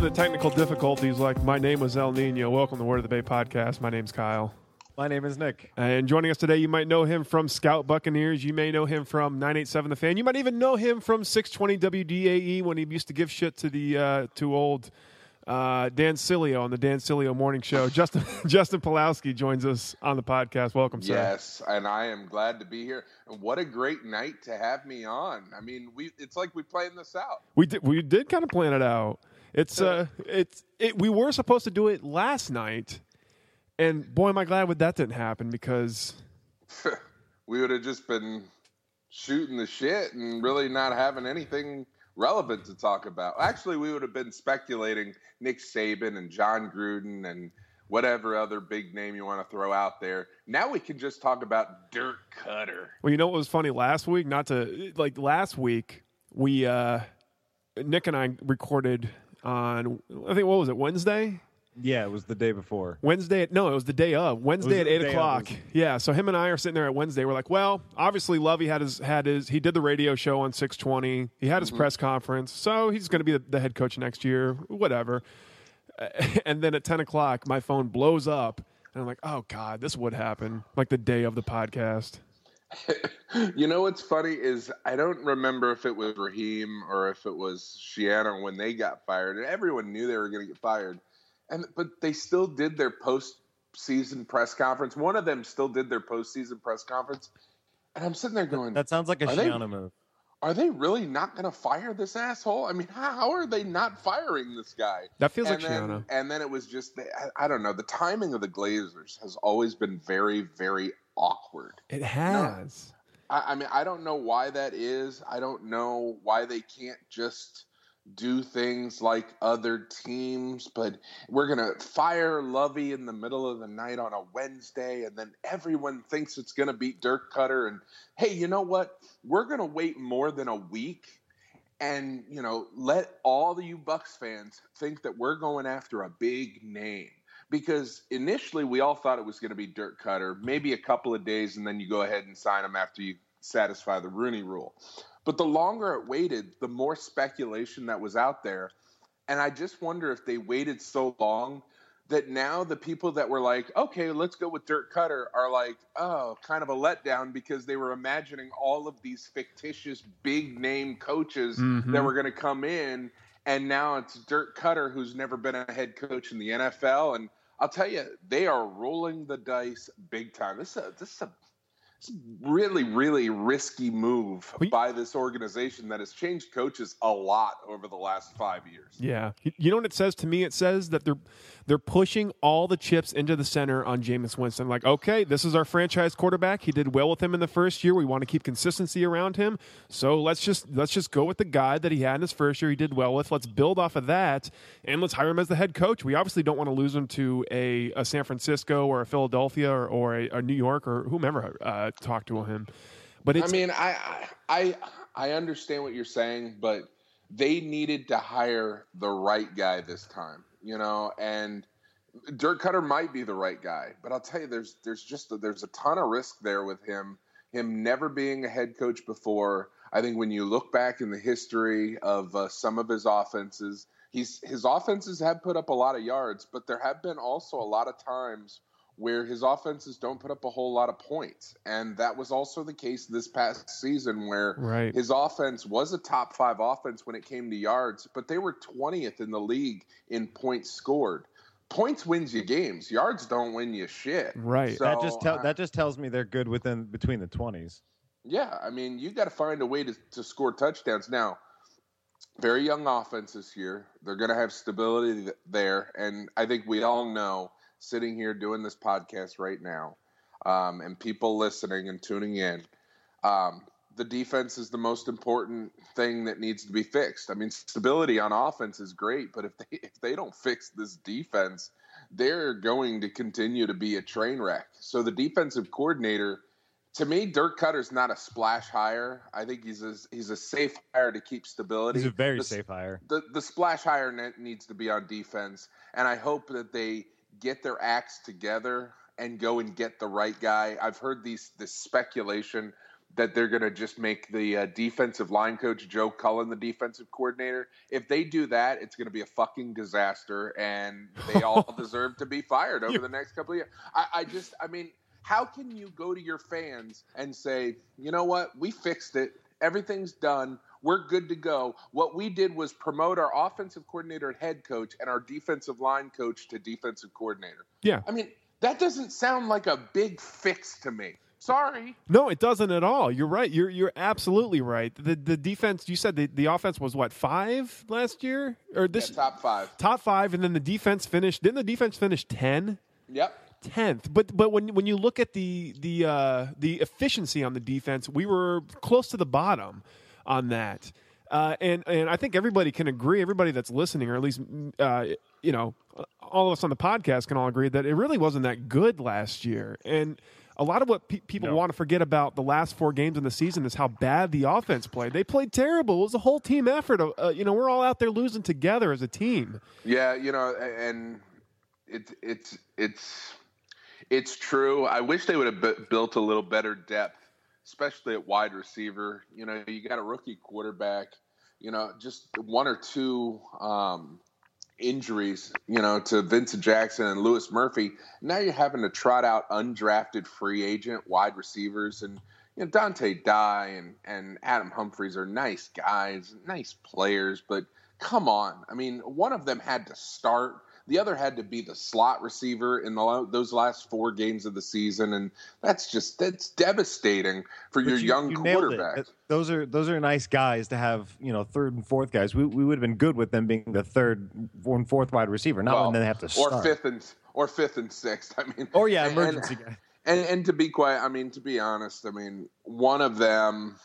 storming the technical difficulties like my name was El Nino. Welcome to Word of the Bay podcast. My name's Kyle. My name is Nick. And joining us today, you might know him from Scout Buccaneers. You may know him from 987 The Fan. You might even know him from 620 WDAE when he used to give shit to the uh, to old uh, Dan Sileo on the Dan Sileo Morning Show. Justin Justin Pawlowski joins us on the podcast. Welcome, sir. Yes, and I am glad to be here. And what a great night to have me on. I mean, we it's like we planned this out. We did we did kind of plan it out. It's uh it's it, we were supposed to do it last night, and boy, am I glad that didn't happen because we would have just been shooting the shit and really not having anything relevant to talk about. Actually, we would have been speculating Nick Saban and Jon Gruden and whatever other big name you want to throw out there. Now we can just talk about Dirk Koetter. Well, you know what was funny last week? Not to like last week we uh Nick and I recorded on I think what was it Wednesday. Yeah, it was the day before. Wednesday at no, it was the day of Wednesday at eight day of, o'clock. was? Yeah, so him and I are sitting there at Wednesday. We're like, well, obviously Lovie had his had his he did the radio show on six twenty. He had his mm-hmm. press conference, so he's going to be the, the head coach next year. Whatever. And then at ten o'clock, my phone blows up, and I'm like, oh god, this would happen like the day of the podcast. you know what's funny is I don't remember if it was Raheem or if it was Schiano when they got fired, and everyone knew they were going to get fired, and but they still did their post-season press conference. One of them still did their post-season press conference, and I'm sitting there going, That sounds like a Are they- Schiano move. "Are they really not going to fire this asshole? I mean, how, how are they not firing this guy?" That feels and like then, Schiano. And then it was just, I, I don't know. The timing of the Glazers has always been very, very awkward. It has. I, I mean, I don't know why that is. I don't know why they can't just do things like other teams, but we're going to fire Lovie in the middle of the night on a Wednesday, and then everyone thinks it's going to beat Dirk Koetter. And hey, you know what? We're going to wait more than a week and, you know, let all the you Bucs fans think that we're going after a big name. Because initially we all thought it was going to be Dirk Koetter, maybe a couple of days, and then you go ahead and sign him after you satisfy the Rooney rule. But the longer it waited, the more speculation that was out there. And I just wonder if they waited so long that now the people that were like, okay, let's go with Dirk Koetter are like, oh, kind of a letdown because they were imagining all of these fictitious big name coaches Mhm. that were going to come in. And now it's Dirk Koetter who's never been a head coach in the NFL. And I'll tell you, they are rolling the dice big time. This is a, this is a, this is a really, really risky move by this organization that has changed coaches a lot over the last five years. Yeah. You- You know what it says to me? It says that they're they're pushing all the chips into the center on Jameis Winston. Like, okay, this is our franchise quarterback. He did well with him in the first year. We want to keep consistency around him. So let's just let's just go with the guy that he had in his first year. He did well with. Let's build off of that and let's hire him as the head coach. We obviously don't want to lose him to a, a San Francisco or a Philadelphia or, or a, a New York or whomever uh, talk to him. But it's I mean, I, I I understand what you're saying, but they needed to hire the right guy this time, you know. And Dirk Koetter might be the right guy, but I'll tell you, there's there's just there's a ton of risk there with him. Him never being a head coach before. I think when you look back in the history of uh, some of his offenses, he's his offenses have put up a lot of yards, but there have been also a lot of times where his offenses don't put up a whole lot of points. And that was also the case this past season where Right. his offense was a top five offense when it came to yards, but they were 20th in the league in points scored. Points wins you games. Yards don't win you shit. Right. So, that just tell, uh, that just tells me they're good within between the twenties. yeah, I mean, you got to find a way to, to score touchdowns. Now, very young offense this year. They're going to have stability th- there. And I think we all know, sitting here doing this podcast right now, um, and people listening and tuning in, um, the defense is the most important thing that needs to be fixed. I mean, stability on offense is great, but if they if they don't fix this defense, they're going to continue to be a train wreck. So the defensive coordinator, to me, Dirk Koetter's not a splash hire. I think he's a, he's a safe hire to keep stability. He's a very The- safe hire. the the splash hire net needs to be on defense, and I hope that they get their acts together and go and get the right guy. I've heard these this speculation that they're going to just make the uh, defensive line coach Joe Cullen the defensive coordinator. If they do that, it's going to be a fucking disaster, and they all deserve to be fired over the next couple of years. I, I just, I mean, how can you go to your fans and say, you know what, we fixed it, everything's done. We're good to go. What we did was promote our offensive coordinator and head coach and our defensive line coach to defensive coordinator. Yeah. I mean, that doesn't sound like a big fix to me. Sorry. No, it doesn't at all. You're right. You're you're absolutely right. The the defense. You said the, the offense was what five last year or this Yeah, top five. top five, and then the defense finished. Didn't the defense finish ten? Yep. Tenth. But but when when you look at the the uh, the efficiency on the defense, we were close to the bottom on that. Uh, and and I think everybody can agree. Everybody that's listening, or at least uh, you know, all of us on the podcast can all agree that it really wasn't that good last year. And a lot of what pe- people No. want to forget about the last four games in the season is how bad the offense played. They played terrible. It was a whole team effort. Uh, you know, we're all out there losing together as a team. Yeah, you know, and it's it's it's it's true. I wish they would have bu- built a little better depth, especially at wide receiver. You know, you got a rookie quarterback. You know, just one or two um, injuries. You know, to Vincent Jackson and Louis Murphy. Now you're having to trot out undrafted free agent wide receivers and. You know, Donteea Dye and, and Adam Humphries are nice guys, nice players, but come on. I mean, one of them had to start. The other had to be the slot receiver in the, those last four games of the season, and that's just that's devastating for But your you- young you quarterback. Those are those are nice guys to have. You know, third and fourth guys. We we would have been good with them being the third and fourth wide receiver, not when they have to start. or fifth and or fifth and sixth. I mean, Or yeah, emergency and, guy. And and to be quiet, I mean, to be honest, I mean, one of them,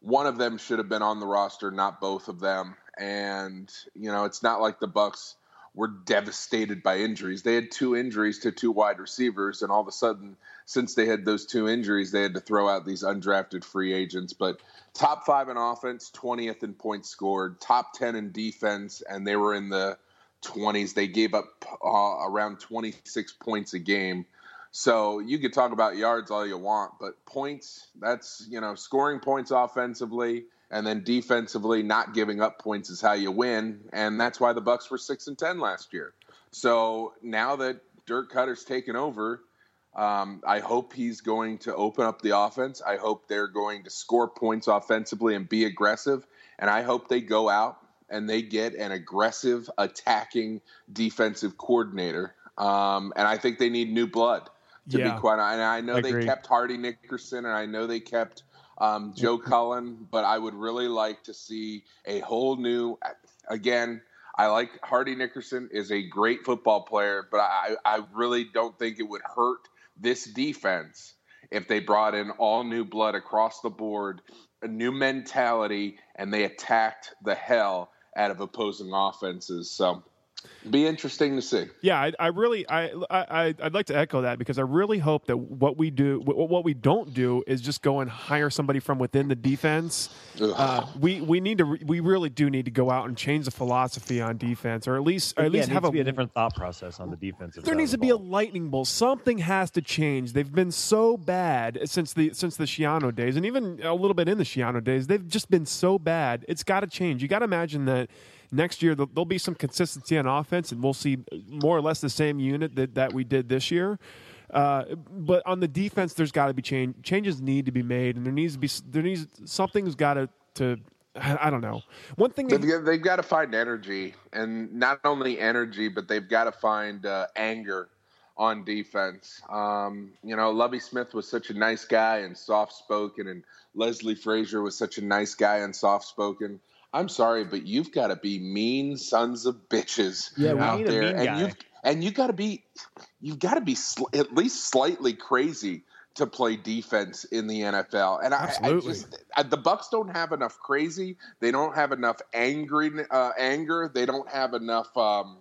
one of them should have been on the roster, not both of them. And you know, it's not like the Bucs were devastated by injuries. They had two injuries to two wide receivers, and all of a sudden, since they had those two injuries, they had to throw out these undrafted free agents. But top five in offense, twentieth in points scored, top ten in defense, and they were in the 20s. They gave up uh, around 26 points a game. So you could talk about yards all you want, but points, that's, you know, scoring points offensively and then defensively not giving up points is how you win, and that's why the Bucs were 6 and 10 last year. So now that Dirk Koetter's taken over, um, I hope he's going to open up the offense. I hope they're going to score points offensively and be aggressive. And I hope they go out and they get an aggressive, attacking defensive coordinator. Um, and I think they need new blood, to Yeah. be quite honest. And I know they kept Hardy Nickerson and I know they kept um, Joe Cullen, but I would really like to see a whole new, again, I like Hardy Nickerson is a great football player, but I, I really don't think it would hurt this defense if they brought in all new blood across the board, a new mentality, and they attacked the hell out of opposing offenses. So, be interesting to see. Yeah, I, I really, I, I, I'd like to echo that because I really hope that what we do, what what we don't do, is just go and hire somebody from within the defense. Uh, we we need to, we really do need to go out and change the philosophy on defense, or at least, or at yeah, least it have needs a be a different thought process on the defensive. there needs to be a lightning bolt. Something has to change. They've been so bad since the since the Schiano days, and even a little bit in the Schiano days. They've just been so bad. It's got to change. You got to imagine that next year there'll, be some consistency on offense, and we'll see more or less the same unit that, that we did this year. Uh, but on the defense, there's got to be change. Changes need to be made, and there needs to be there needs something's got to to. I don't know. One thing They've, got- they've got to find energy, and not only energy, but they've got to find uh, anger on defense. Um, you know, Lovie Smith was such a nice guy and soft spoken, and Leslie Frazier was such a nice guy and soft spoken. I'm sorry, but you've got to be mean sons of bitches Yeah, out there, and guy. you've and you got to be you've got to be sl- at least slightly crazy to play defense in the NFL. And I, I just uh, the Bucs don't have enough crazy. They don't have enough angry uh, anger. They don't have enough um,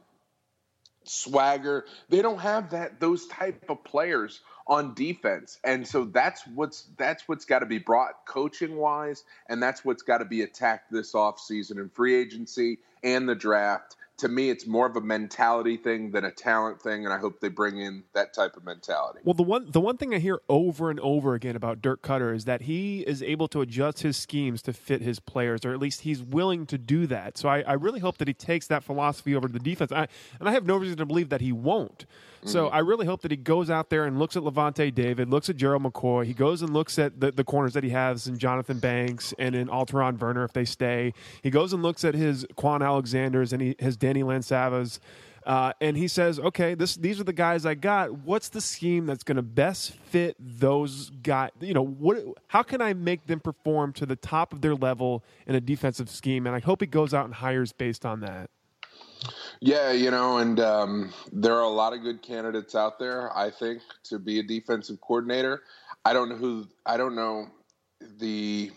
swagger. They don't have that those type of players on defense. And so that's what's that's what's got to be brought coaching wise and that's what's got to be attacked this offseason in free agency and the draft to me, it's more of a mentality thing than a talent thing, and I hope they bring in that type of mentality. Well, the one the one thing I hear over and over again about Dirk Koetter is that he is able to adjust his schemes to fit his players, or at least he's willing to do that. So I, I really hope that he takes that philosophy over to the defense. I, and I have no reason to believe that he won't. So mm-hmm. I really hope that he goes out there and looks at Lavonte David, looks at Gerald McCoy. He goes and looks at the, the corners that he has in Jonathan Banks and in Alterraun Verner if they stay. He goes and looks at his Kwon Alexanders and he, his Danny Lansanahs. Uh, and he says, "Okay, this these are the guys I got. What's the scheme that's going to best fit those guys? You know, what? How can I make them perform to the top of their level in a defensive scheme? And I hope he goes out and hires based on that." Yeah, you know, and um, there are a lot of good candidates out there. I think to be a defensive coordinator. I don't know who. I don't know the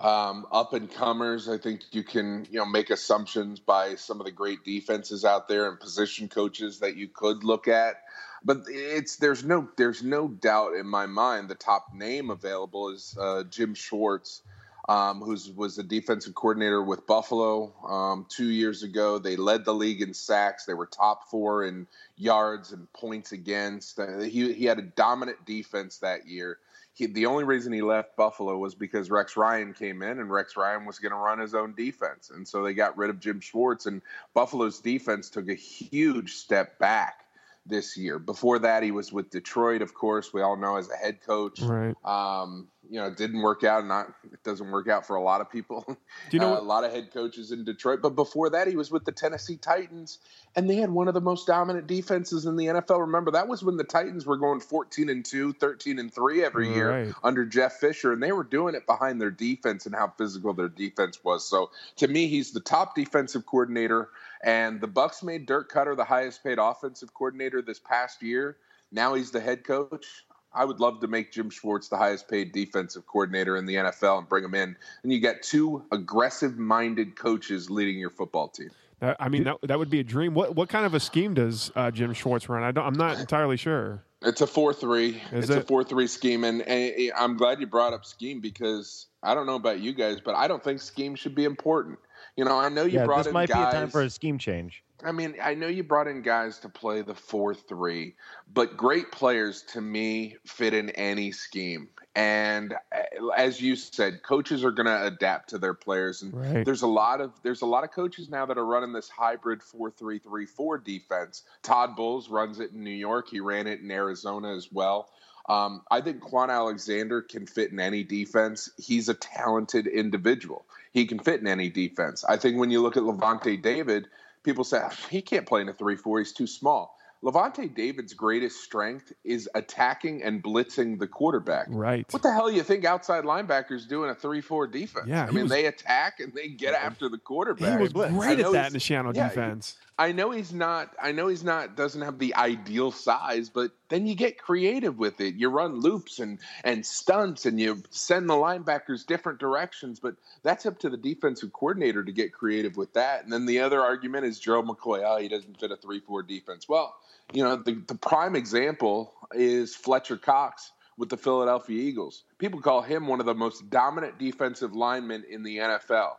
um, up and comers. I think you can you know make assumptions by some of the great defenses out there and position coaches that you could look at. But it's there's no there's no doubt in my mind the top name available is uh, Jim Schwartz, um, who was the defensive coordinator with Buffalo um, two years ago. They led the league in sacks. They were top four in yards and points against. Uh, he he had a dominant defense that year he, the only reason he left Buffalo was because Rex Ryan came in and Rex Ryan was going to run his own defense. And so they got rid of Jim Schwartz, and Buffalo's defense took a huge step back this year. Before that, he was with Detroit, of course, we all know as a head coach. Right. Um, you know, it didn't work out. Not it doesn't work out for a lot of people. Do you know uh, a lot of head coaches in Detroit? But before that, he was with the Tennessee Titans, and they had one of the most dominant defenses in the NFL. Remember, that was when the Titans were going 14 and 2, 13 and 3 every right. year under Jeff Fisher, and they were doing it behind their defense and how physical their defense was. So to me, he's the top defensive coordinator, and the Bucs made Dirk Koetter the highest paid offensive coordinator this past year. Now he's the head coach. I would love to make Jim Schwartz the highest paid defensive coordinator in the NFL and bring him in. And you get two aggressive minded coaches leading your football team. That, I mean, that, that would be a dream. What what kind of a scheme does uh, Jim Schwartz run? I don't, I'm not entirely sure. It's a four three. It's it? a four three scheme, and, and, I'm glad you brought up scheme because I don't know about you guys, but I don't think scheme should be important. You know, I know you yeah, brought this in might guys, be a time for a scheme change. I mean, I know you brought in guys to play the 4 3, but great players to me fit in any scheme. And uh, as you said, coaches are going to adapt to their players. And right. there's a lot of there's a lot of coaches now that are running this hybrid 4-3-3-4 defense. Todd Bowles runs it in New York. He ran it in Arizona as well. Um, I think Kwon Alexander can fit in any defense. He's a talented individual. He can fit in any defense. I think when you look at Lavonte David – people say he can't play in a 3-4 he's too small Lavonte David's greatest strength is attacking and blitzing the quarterback. Right. What the hell do you think outside linebackers do in a 3-4 defense? Yeah, I mean, was, they attack and they get after the quarterback. He was great at that in the Shannon yeah, defense. I know he's not. I know he's not. Doesn't have the ideal size, but then you get creative with it. You run loops and and stunts, and you send the linebackers different directions. But that's up to the defensive coordinator to get creative with that. And then the other argument is Gerald McCoy. Oh, he doesn't fit a three-four defense. Well, you know, the, the prime example is Fletcher Cox with the Philadelphia Eagles. People call him one of the most dominant defensive linemen in the NFL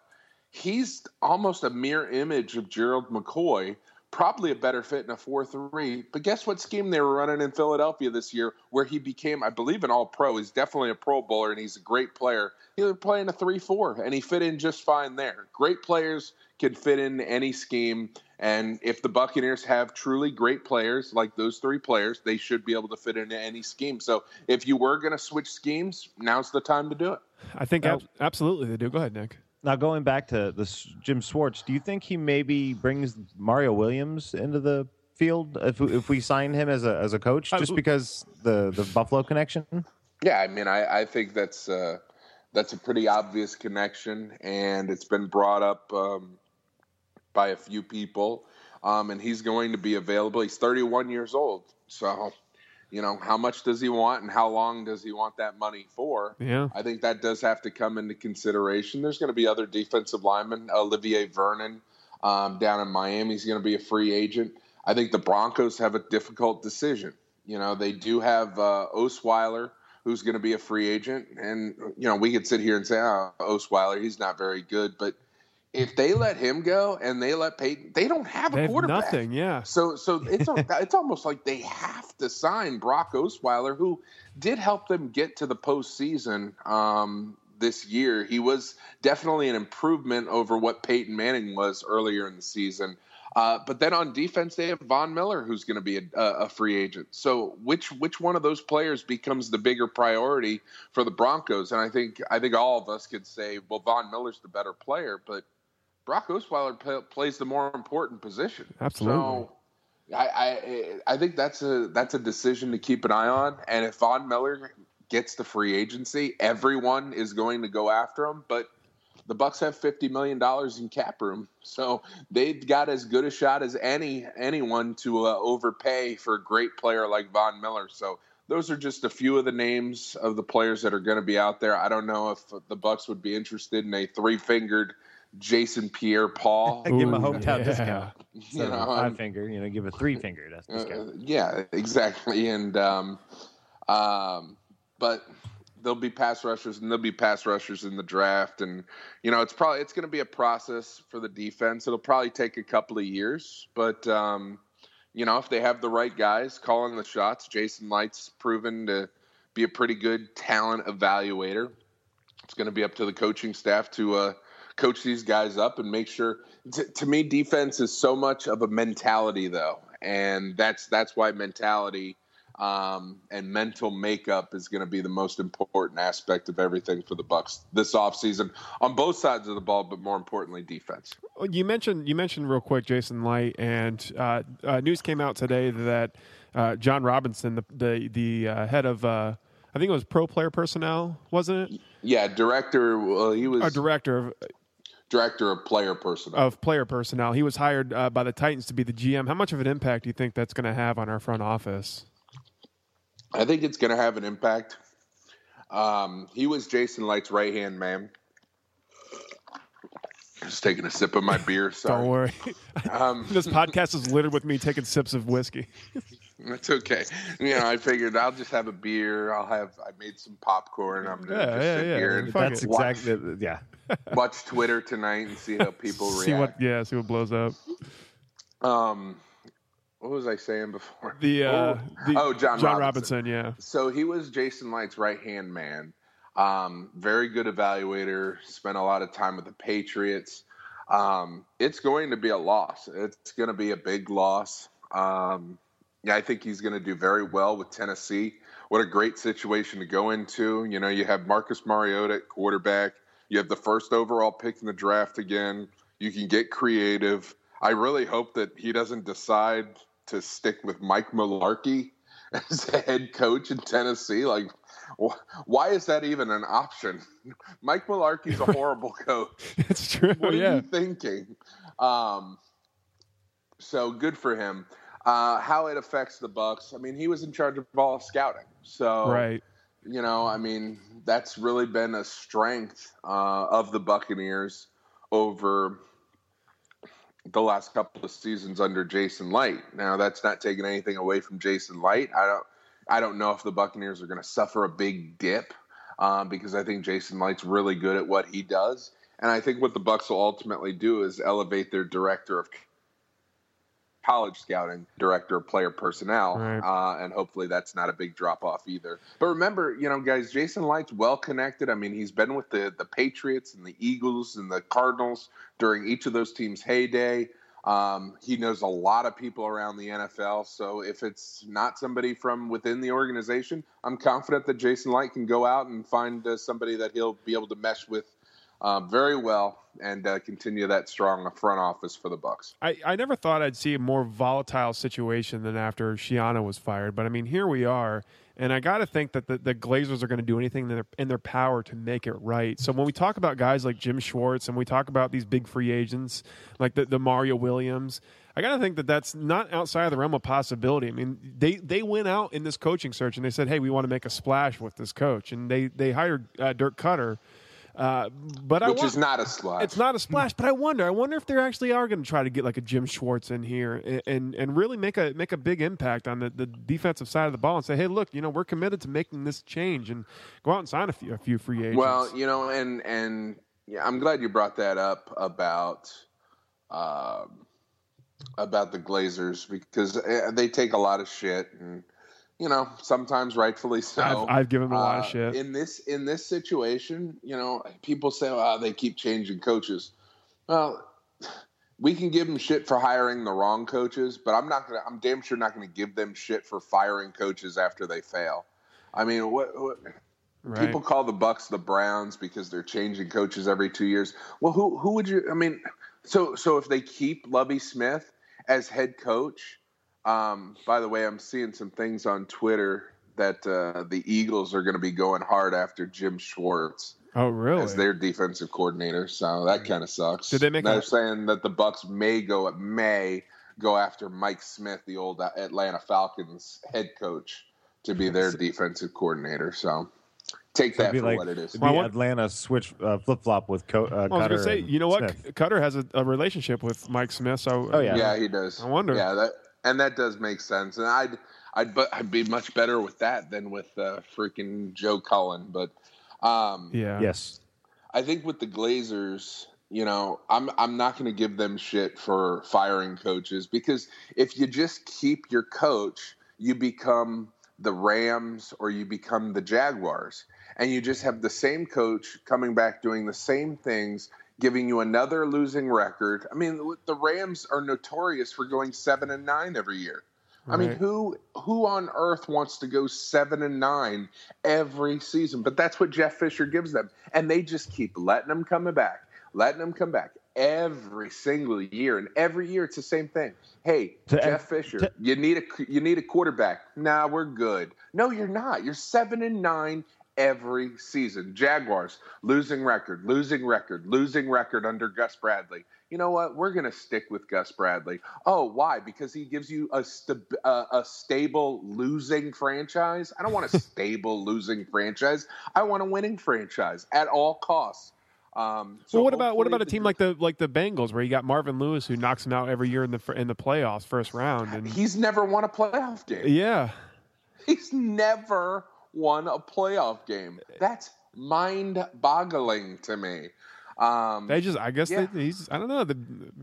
he's almost a mirror image of Gerald McCoy, probably a better fit in a 4 3. But guess what scheme they were running in Philadelphia this year, where he became, I believe, an all pro. He's definitely a pro bowler and he's a great player. He was playing a 3 4, and he fit in just fine there. Great players can fit in any scheme. And if the Buccaneers have truly great players like those three players, they should be able to fit into any scheme. So if you were going to switch schemes, now's the time to do it. I think ab- absolutely they do. Go ahead, Nick. Now going back to this Jim Schwartz, do you think he maybe brings Mario Williams into the field if we, if we sign him as a as a coach just because the the Buffalo connection? Yeah, I mean, I, I think that's uh, that's a pretty obvious connection, and it's been brought up um, by a few people. Um, and he's going to be available. He's 31 years old, so you know, how much does he want and how long does he want that money for? Yeah. I think that does have to come into consideration. There's going to be other defensive linemen. Olivier Vernon um, down in Miami is going to be a free agent. I think the Broncos have a difficult decision. You know, they do have uh, Osweiler, who's going to be a free agent. And, you know, we could sit here and say, oh, Osweiler, he's not very good. But if they let him go and they let Peyton, they don't have a They have quarterback. nothing, yeah. So so it's a, it's almost like they have to sign Brock Osweiler, who did help them get to the postseason um, this year. He was definitely an improvement over what Peyton Manning was earlier in the season. Uh, but then on defense, they have Von Miller, who's going to be a, a free agent. So which which one of those players becomes the bigger priority for the Broncos? And I think I think all of us could say, well, Von Miller's the better player, but Brock Osweiler p- plays the more important position. Absolutely. So I, I I think that's a that's a decision to keep an eye on. And if Von Miller gets the free agency, everyone is going to go after him. But the Bucs have fifty million dollars in cap room, so they've got as good a shot as any anyone to uh, overpay for a great player like Von Miller. So those are just a few of the names of the players that are going to be out there. I don't know if the Bucs would be interested in a three-fingered Jason Pierre-Paul. I give him a hometown yeah. discount. You So know, five finger, you know, give a three finger uh, discount. yeah, exactly. And um, um, but there'll be pass rushers and there'll be pass rushers in the draft, and you know it's probably it's going to be a process for the defense. It'll probably take a couple of years, but um, you know if they have the right guys calling the shots, Jason Licht's proven to be a pretty good talent evaluator. It's going to be up to the coaching staff to uh, coach these guys up and make sure. T- to me, defense is so much of a mentality, though, and that's that's why mentality um, and mental makeup is going to be the most important aspect of everything for the Bucs this offseason on both sides of the ball, but more importantly, defense. You mentioned you mentioned real quick Jason Licht, and uh, uh, news came out today that uh, Jon Robinson, the the, the uh, head of uh, I think it was pro player personnel, wasn't it? Yeah, director. Well, he was Or director of, director of player personnel. of player personnel. He was hired uh, by the Titans to be the GM. How much of an impact do you think that's going to have on our front office? I think it's going to have an impact. Um, he was Jason Licht's right hand man. Just taking a sip of my beer. Sorry. Don't worry. Um, this podcast is littered with me taking sips of whiskey. It's okay. You know, I figured I'll just have a beer. I'll have. I made some popcorn. I'm gonna Yeah, just yeah, sit yeah. here and That's watch, exactly, yeah. watch Twitter tonight and see how people see react. what yeah, see what blows up. Um, what was I saying before? The, uh, the oh, Jon, Jon Robinson. Robinson, yeah. So he was Jason Licht's right hand man. Um, very good evaluator. Spent a lot of time with the Patriots. Um, it's going to be a loss. It's going to be a big loss. Um, I think he's going to do very well with Tennessee. What a great situation to go into. You know, you have Marcus Mariota at quarterback. You have the first overall pick in the draft again. You can get creative. I really hope that he doesn't decide to stick with Mike Mularkey as a head coach in Tennessee. Like, wh- why is that even an option? Mike Mularkey's a horrible coach. It's true. What are you thinking? Um, so good for him. Uh, how it affects the Bucs? I mean, he was in charge of all scouting, so Right. you know, I mean, that's really been a strength uh, of the Buccaneers over the last couple of seasons under Jason Licht. Now, that's not taking anything away from Jason Licht. I don't, I don't know if the Buccaneers are going to suffer a big dip um, because I think Jason Licht's really good at what he does, and I think what the Bucs will ultimately do is elevate their director of college scouting director of player personnel, Right. uh, and hopefully that's not a big drop off either. But remember, you know, guys, Jason Licht's well connected. I mean, he's been with the the Patriots and the Eagles and the Cardinals during each of those teams' heyday. Um, he knows a lot of people around the NFL. So if it's not somebody from within the organization, I'm confident that Jason Licht can go out and find uh, somebody that he'll be able to mesh with uh, very well and uh, continue that strong front office for the Bucs. I, I never thought I'd see a more volatile situation than after Schiano was fired, but I mean, here we are, and I got to think that the, the Glazers are going to do anything in their, in their power to make it right. So when we talk about guys like Jim Schwartz and we talk about these big free agents like the, the Mario Williams, I got to think that that's not outside of the realm of possibility. I mean, they they went out in this coaching search and they said, "Hey, we want to make a splash with this coach," and they they hired uh, Dirk Koetter. Uh, but I Which want, is not a splash. it's not a splash, but I wonder. I wonder if they actually are going to try to get like a Jim Schwartz in here and, and and really make a make a big impact on the, the defensive side of the ball and say, hey, look, you know, we're committed to making this change and go out and sign a few a few free agents. Well, you know, and and Yeah, I'm glad you brought that up about um, about the Glazers because eh, they take a lot of shit and you know sometimes rightfully so. I've, I've given them a lot of Uh, shit. in this in this situation. You know, people say, "Oh, they keep changing coaches." Well, we can give them shit for hiring the wrong coaches, but I'm not gonna. I'm damn sure not gonna give them shit for firing coaches after they fail. I mean, what, what right. people call the Bucs the Browns because they're changing coaches every two years. Well, who who would you? I mean, so so if they keep Lovie Smith as head coach, um, by the way, I'm seeing some things on Twitter that uh, the Eagles are going to be going hard after Jim Schwartz oh, really? as their defensive coordinator. So that kind of sucks. Did they make They're a- saying that the Bucs may go may go after Mike Smith, the old Atlanta Falcons head coach, to be their defensive coordinator. So take that be for like what it is. it'd Well, I be want- Atlanta switch uh, flip flop with Co- uh, I was gonna say, you know what? Smith. Koetter has a, a relationship with Mike Smith, so Oh, yeah. Yeah, he does. I wonder. Yeah, that and that does make sense. And I'd I'd but I'd be much better with that than with uh, freaking Joe Cullen. But um, yeah, Yes. I think with the Glazers, you know, I'm I'm not going to give them shit for firing coaches because if you just keep your coach, you become the Rams or you become the Jaguars, and you just have the same coach coming back doing the same things, giving you another losing record. I mean, the Rams are notorious for going seven and nine every year. I mean, who who on earth wants to go seven and nine every season? But that's what Jeff Fisher gives them, and they just keep letting them come back, letting them come back every single year, and every year it's the same thing. Hey, To- Jeff Fisher, to- you need a you need a quarterback. Nah, we're good. No, you're not. You're seven and nine every season. Jaguars losing record, losing record, losing record under Gus Bradley. You know what? We're going to stick with Gus Bradley. Oh, why? Because he gives you a st- uh, a stable losing franchise. I don't want a stable losing franchise. I want a winning franchise at all costs. Um, so well, what about what about a team like the like the Bengals, where you got Marvin Lewis, who knocks them out every year in the in the playoffs, first round, and He's never won a playoff game. yeah, He's never won a playoff game. That's mind-boggling to me. Um, they just I guess Yeah. they, he's I don't know the,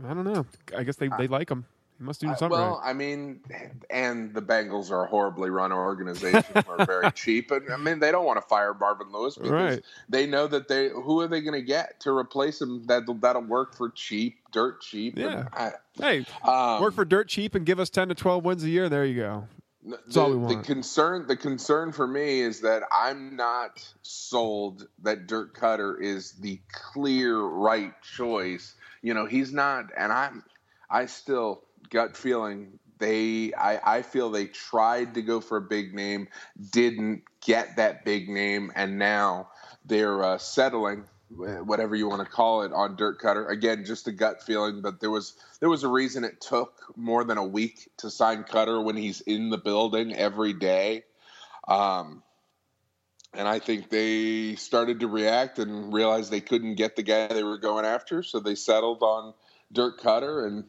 I don't know I guess they, they like him. He must do I- something well, right. I mean, and the Bengals are a horribly run organization. are very cheap, and I mean, they don't want to fire Marvin Lewis because Right. they know that they who are they going to get to replace him that that'll work for cheap, dirt cheap. Yeah. And Hey, um, work for dirt cheap and give us ten to twelve wins a year. There you go. The, all we the concern the concern for me is that I'm not sold that Dirk Koetter is the clear right choice. You know, he's not, and I'm I still gut feeling they I, I feel they tried to go for a big name, didn't get that big name, and now they're uh, settling whatever you want to call it on Dirk Koetter. Again, just a gut feeling, but there was there was a reason it took more than a week to sign Koetter when he's in the building every day. Um, and I think they started to react and realized they couldn't get the guy they were going after, so they settled on Dirk Koetter. And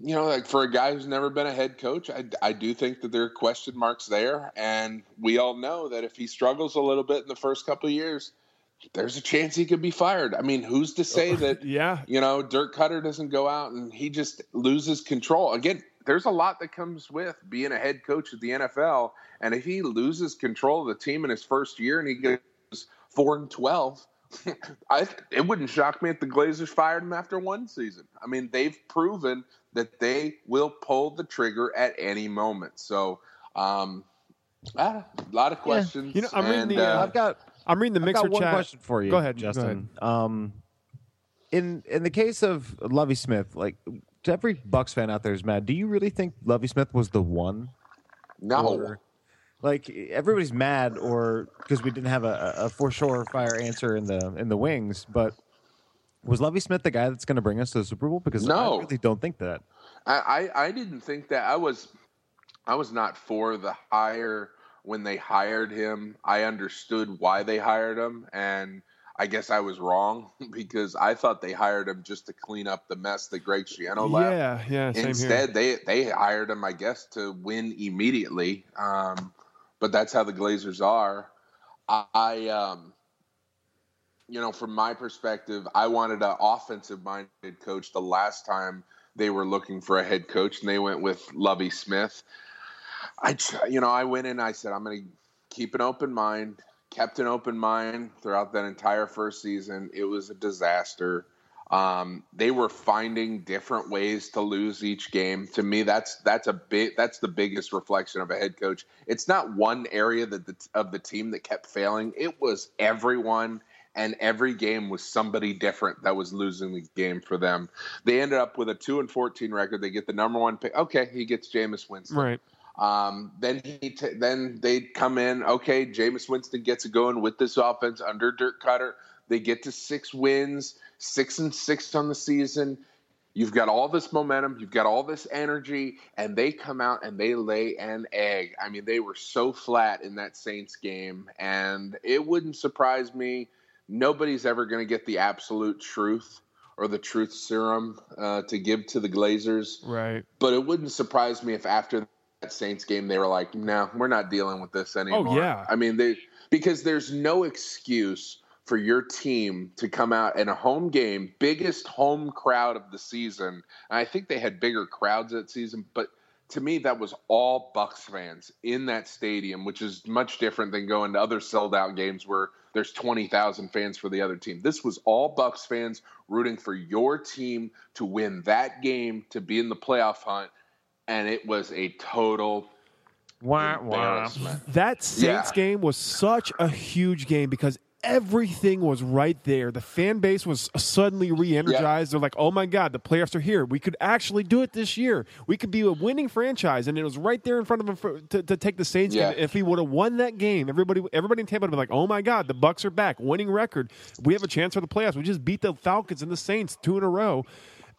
you know, like for a guy who's never been a head coach, I, I do think that there are question marks there. And we all know that if he struggles a little bit in the first couple of years, there's a chance he could be fired. I mean, who's to say that Yeah, you know, Dirk Koetter doesn't go out and he just loses control. Again, there's a lot that comes with being a head coach at the NFL. And if he loses control of the team in his first year and he goes four and twelve, I it wouldn't shock me if the Glazers fired him after one season. I mean, they've proven that they will pull the trigger at any moment. So, um, ah, a lot of questions. You know, I'm reading the, uh, I've got I'm reading the I've mixer got one chat. question for you. Go ahead, go Justin. Um, in in the case of Lovie Smith, like to every Bucs fan out there is mad. Do you really think Lovie Smith was the one? no, Or- like everybody's mad, or because we didn't have a, a for sure fire answer in the in the wings, but. Was Lovey Smith the guy that's going to bring us to the Super Bowl? Because No. I really don't think that. I, I, I didn't think that I was I was not for the hire when they hired him. I understood why they hired him and I guess I was wrong because I thought they hired him just to clean up the mess that Greg Schiano left. Yeah, yeah. Same Instead, here. they they hired him, I guess, to win immediately. Um, but that's how the Glazers are. I, um, you know, from my perspective, I wanted an offensive minded coach the last time they were looking for a head coach, and they went with Lovie Smith. I, you know, I went in. I said, I'm going to keep an open mind. Kept an open mind throughout that entire first season. It was a disaster. Um, they were finding different ways to lose each game. To me, that's that's a big that's the biggest reflection of a head coach. It's not one area that the, of the team that kept failing. It was everyone, and every game was somebody different that was losing the game for them. They ended up with a two and fourteen record. They get the number one pick. Okay, he gets Jameis Winston. Right. Um, then he t- then they come in. Okay, Jameis Winston gets it going with this offense under Dirk Koetter. They get to six wins, six and six on the season. You've got all this momentum, you've got all this energy, and they come out and they lay an egg. I mean, they were so flat in that Saints game, and it wouldn't surprise me. Nobody's ever going to get the absolute truth or the truth serum uh, to give to the Glazers. Right. But it wouldn't surprise me if after Saints game they were like, "No, we're not dealing with this oh, anymore." Oh yeah. I mean, they because there's no excuse for your team to come out in a home game, biggest home crowd of the season. And I think they had bigger crowds that season, but to me that was all Bucs fans in that stadium, which is much different than going to other sold out games where there's 20,000 fans for the other team. This was all Bucs fans rooting for your team to win that game to be in the playoff hunt and it was a total Wah, wah. embarrassment. That Saints Yeah. game was such a huge game because everything was right there. The fan base was suddenly re-energized. They're like, "Oh my god, the playoffs are here. We could actually do it this year. We could be a winning franchise." And it was right there in front of him for, to, to take the Saints Yeah. game. If he would have won that game, everybody everybody in Tampa would have been like, "Oh my god, the Bucs are back, winning record. We have a chance for the playoffs. We just beat the Falcons and the Saints two in a row."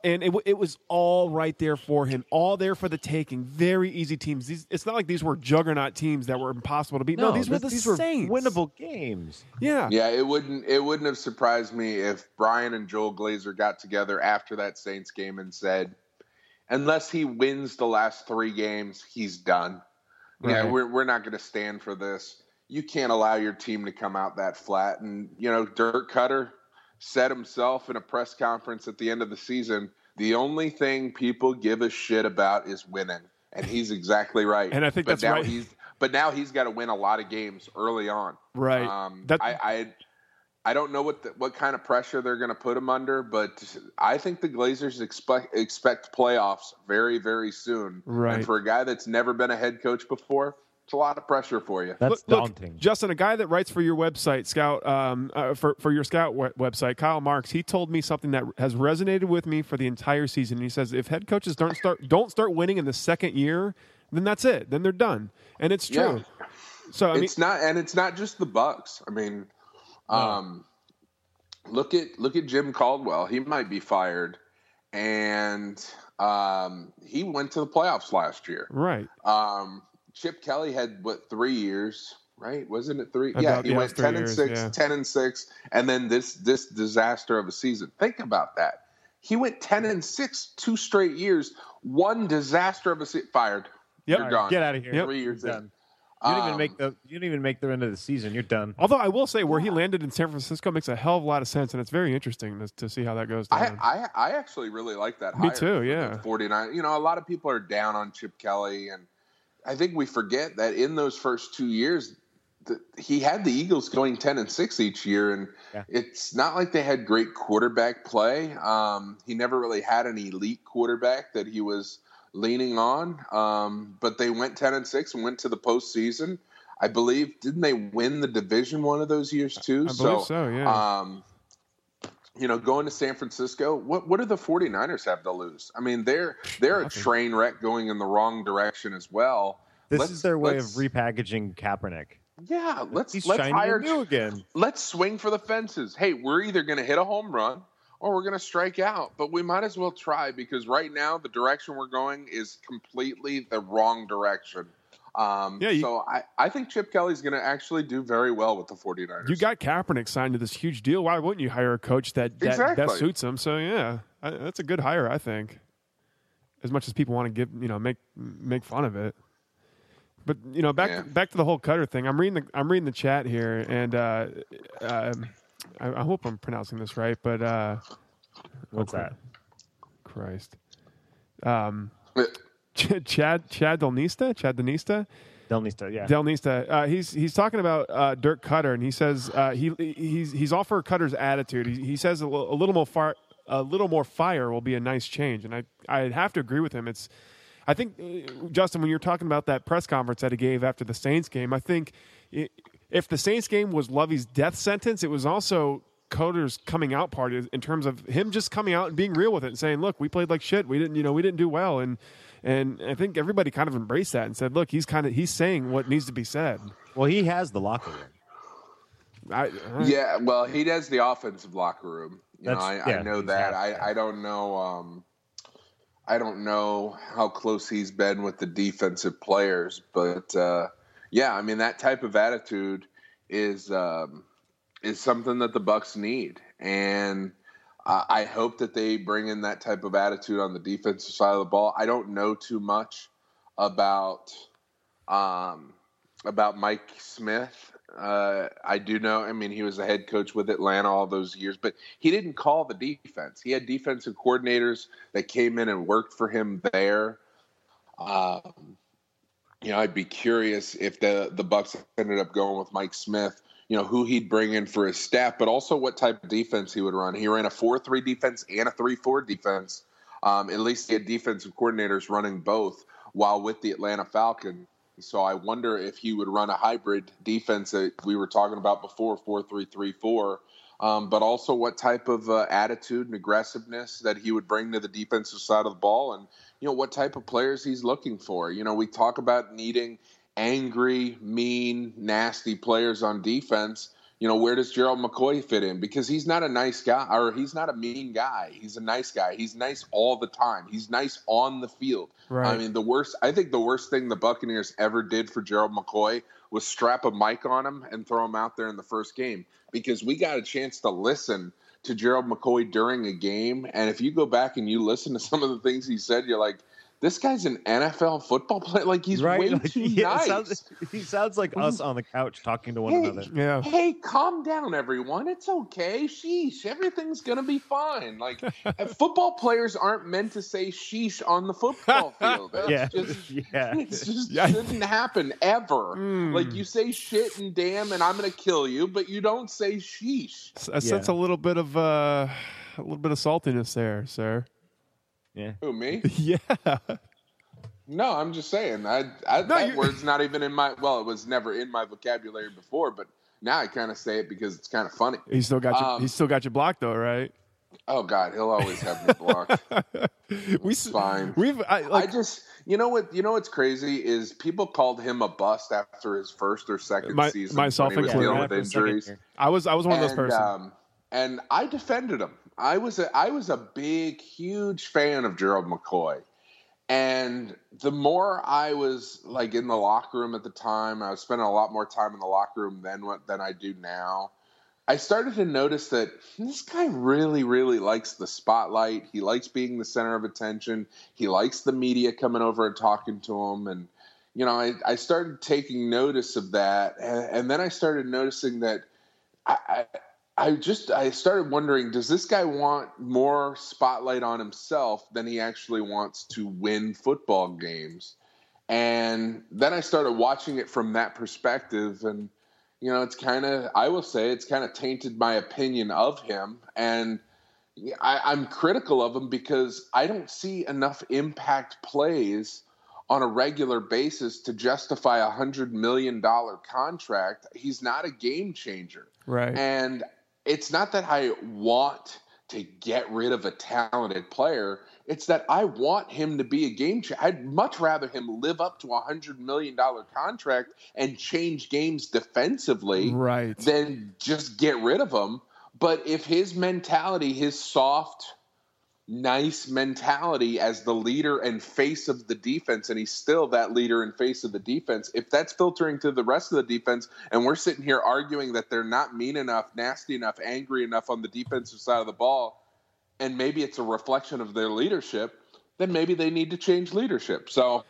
And it, it was all right there for him, all there for the taking. Very easy teams. These, it's not like these were juggernaut teams that were impossible to beat. No, these were the these Saints. were winnable games. Yeah. Yeah, it wouldn't it wouldn't have surprised me if Brian and Joel Glazer got together after that Saints game and said, unless he wins the last three games, he's done. Yeah, we're we're not going to stand for this. You can't allow your team to come out that flat. And you know, Dirk Koetter said himself in a press conference at the end of the season, the only thing people give a shit about is winning, and he's exactly right. And I think but that's now right. He's but now he's got to win a lot of games early on. Right. Um, That- I, I I don't know what the, what kind of pressure they're going to put him under, but I think the Glazers expect expect playoffs very very soon. Right. And for a guy that's never been a head coach before, it's a lot of pressure for you. That's Look- look, daunting. Justin, a guy that writes for your website, Scout, um, uh, for for your Scout we- website, Kyle Marks, he told me something that has resonated with me for the entire season. He says if head coaches don't start don't start winning in the second year, then that's it. Then they're done, and it's true. So I mean, it's not, and it's not just the Bucs. I mean, um, look at look at Jim Caldwell. He might be fired, and um, he went to the playoffs last year. right? Um, Chip Kelly had what three years, right? Wasn't it three? About- yeah, he yeah, went three ten years, and six, yeah. 10 and six, and then this this disaster of a season. Think about that. He went ten and six two straight years. One disaster of a season. Fired. Yep. You're gone. Get out of here. Yep. Three years in. Done. You didn't even Um, make the. You didn't even make the end of the season. You're done. Although I will say where he landed in San Francisco makes a hell of a lot of sense, and it's very interesting to, to see how that goes down. I I actually really like that. Me hire too, yeah. 49. You know, a lot of people are down on Chip Kelly, and I think we forget that in those first two years, the, he had the Eagles going 10 and six each year, and Yeah. it's not like they had great quarterback play. Um, he never really had an elite quarterback that he was leaning on, um, but they went 10 and six and went to the postseason. I believe didn't they win the division one of those years too? I believe so, yeah. Um, you know, going to San Francisco, what what do the 49ers have to lose? I mean, they're they're a train wreck going in the wrong direction as well. This Let's- is their way of repackaging Kaepernick. Yeah, let's He's let's hire new again. let's swing for the fences. Hey, we're either going to hit a home run or we're going to strike out, but we might as well try because right now the direction we're going is completely the wrong direction. Um, Yeah, you- so I, I think Chip Kelly's going to actually do very well with the 49ers. you got Kaepernick signed to this huge deal. Why wouldn't you hire a coach that that Exactly. best suits him? So yeah, I, that's a good hire, I think. As much as people want to give, you know, make make fun of it. But you know, back Yeah. back to the whole Koetter thing. I'm reading the I'm reading the chat here, and uh, um I, I hope I'm pronouncing this right, but uh, What's okay. that? Christ. Um, Ch- Chad Chad Delnista, Chad Delnista, Del Nista, yeah. Delnista. Uh, he's he's talking about uh, Dirk Koetter, and he says uh, he he's he's all for Koetter's attitude. He, he says a, little more fire, a little more fire will be a nice change, and I I'd have to agree with him. It's I think uh, Justin, when you're talking about that press conference that he gave after the Saints game, I think i if the Saints game was Lovie's death sentence, it was also Koetter's coming out party in terms of him just coming out and being real with it and saying, "Look, we played like shit. We didn't, you know, we didn't do well." And and I think everybody kind of embraced that and said, "Look, he's kind of he's saying what needs to be said." Well, he has the locker room. I, I, Yeah, well, he does the offensive locker room. You know, I, yeah, I know that. got I, that. I don't know. Um, I don't know how close he's been with the defensive players, but uh, yeah, I mean that type of attitude is um, is something that the Bucs need, and I hope that they bring in that type of attitude on the defensive side of the ball. I don't know too much about um, about Mike Smith. Uh, I do know. I mean, he was a head coach with Atlanta all those years, but he didn't call the defense. He had defensive coordinators that came in and worked for him there. Um, you know, I'd be curious if the the Bucs ended up going with Mike Smith. You know, who he'd bring in for his staff, but also what type of defense he would run. He ran a four-three defense and a three-four defense. Um, at least he had defensive coordinators running both while with the Atlanta Falcons. So I wonder if he would run a hybrid defense that we were talking about before, four three three four. Um, but also what type of uh, attitude and aggressiveness that he would bring to the defensive side of the ball, and you know what type of players he's looking for. You know, we talk about needing angry, mean, nasty players on defense. You know, where does Gerald McCoy fit in? Because he's not a nice guy, or he's not a mean guy. He's a nice guy. He's nice all the time. He's nice on the field. Right. I mean, the worst. I think the worst thing the Buccaneers ever did for Gerald McCoy was strap a mic on him and throw him out there in the first game because we got a chance to listen to Gerald McCoy during a game, and if you go back and you listen to some of the things he said, you're like, this guy's an NFL football player. Like he's way Like, too yeah, nice. sounds- he sounds like us on the couch talking to one Hey. another. yeah. Hey, calm down, everyone. It's okay. Sheesh. Everything's going to be fine. Like, football players aren't meant to say sheesh on the football field. It's Yeah, just, yeah. It just Yeah. shouldn't happen ever. Mm. Like, you say shit and damn, and I'm going to kill you, but you don't say sheesh. I sense a little bit of uh, a little bit of saltiness there, sir. Yeah. Who, me? Yeah. No, I'm just saying. I, I No, that you- word's not even in my, well, it was never in my vocabulary before, but now I kind of say it because it's kind of funny. He still got you. Um, he still got you blocked though, right? Oh, God, he'll always have me blocked. we It's fine. We've I, like I just, you know what, you know what's crazy is people called him a bust after his first or second My- season. myself when he was included. dealing with injuries. I was I was one of those and, persons. um, and I defended him. I was a I was a big, huge fan of Gerald McCoy. And the more I was like in the locker room at the time, I was spending a lot more time in the locker room than what than I do now. I started to notice that this guy really, really likes the spotlight. He likes being the center of attention. He likes the media coming over and talking to him. And, you know, I, I started taking notice of that. And, and then I started noticing that I, I, just, I started wondering, does this guy want more spotlight on himself than he actually wants to win football games? And then I started watching it from that perspective. And, you know, it's kind of, I will say, it's kind of tainted my opinion of him. And I, I'm critical of him because I don't see enough impact plays on a regular basis to justify a $100 million contract. He's not a game changer. right. And it's not that I want to get rid of a talented player. It's that I want him to be a game changer. I'd much rather him live up to a hundred million dollar contract and change games defensively right. than just get rid of him. But if his mentality, his soft, nice mentality as the leader and face of the defense, and he's still that leader and face of the defense, if that's filtering to the rest of the defense, and we're sitting here arguing that they're not mean enough, nasty enough, angry enough on the defensive side of the ball, and maybe it's a reflection of their leadership, then maybe they need to change leadership. So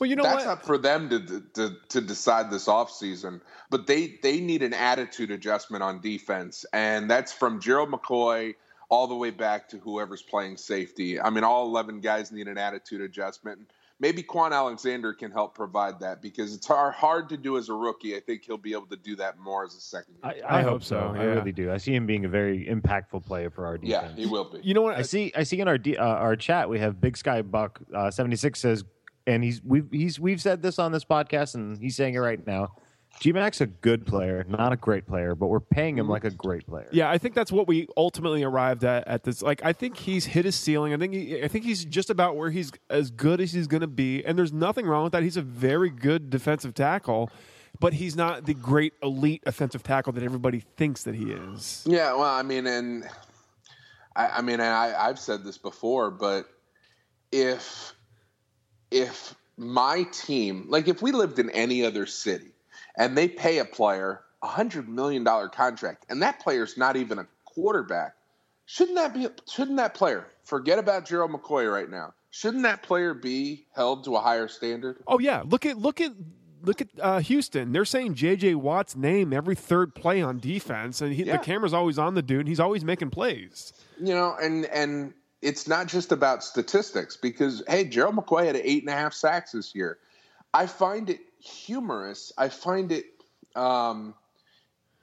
Well, you know that's what? up for them to, to to decide this offseason. But they they need an attitude adjustment on defense, and that's from Gerald McCoy all the way back to whoever's playing safety. I mean, all eleven guys need an attitude adjustment. Maybe Kwon Alexander can help provide that because it's hard to do as a rookie. I think he'll be able to do that more as a second. I, I, I hope, hope so, so. I really do. I see him being a very impactful player for our defense. yeah, defense. he will be. You know what? I see. I see in our uh, our chat we have Big Sky Buck uh, seventy six says, and he's we've he's we've said this on this podcast, and he's saying it right now. G-Mac's a good player, not a great player, but we're paying him mm. like a great player. Yeah, I think that's what we ultimately arrived at at this. Like, I think he's hit his ceiling. I think he, I think he's just about where he's as good as he's going to be, and there's nothing wrong with that. He's a very good defensive tackle, but he's not the great elite offensive tackle that everybody thinks that he is. Yeah, well, I mean, and I, I mean, I, I've said this before, but if if my team, like, if we lived in any other city and they pay a player a hundred million dollar contract, and that player's not even a quarterback, shouldn't that be? Shouldn't that player forget about Gerald McCoy right now? Shouldn't that player be held to a higher standard? Oh yeah, look at look at look at uh, Houston. They're saying J.J. Watt's name every third play on defense, and he, Yeah. the camera's always on the dude. and He's always making plays. you know, and and it's not just about statistics because hey, Gerald McCoy had eight and a half sacks this year. I find it humorous. I find it, um,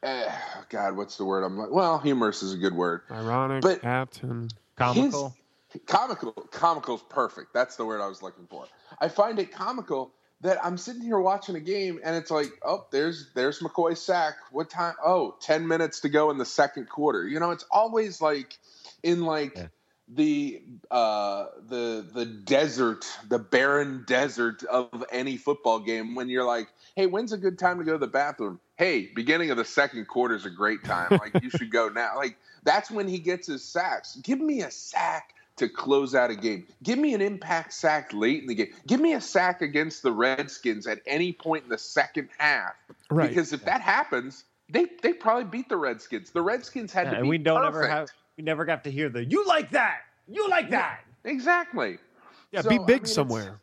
eh, God, what's the word? I'm like, well, humorous is a good word. Ironic, But- apt, and Comical. His, comical, comical is perfect. That's the word I was looking for. I find it comical that I'm sitting here watching a game and it's like, oh, there's there's McCoy's sack. What time? Oh, 10 minutes to go in the second quarter. You know, it's always like in like Yeah. The uh the the desert, the barren desert of any football game when you're like, hey, when's a good time to go to the bathroom? Hey, beginning of the second quarter is a great time. Like you should go now. Like that's when he gets his sacks. Give me a sack to close out a game. Give me an impact sack late in the game. Give me a sack against the Redskins at any point in the second half. Right. Because if that happens, they they probably beat the Redskins. The Redskins had Yeah, to and be we don't perfect. ever have we never got to hear the you like that you like that. exactly. yeah, So, be I big mean, it's- somewhere.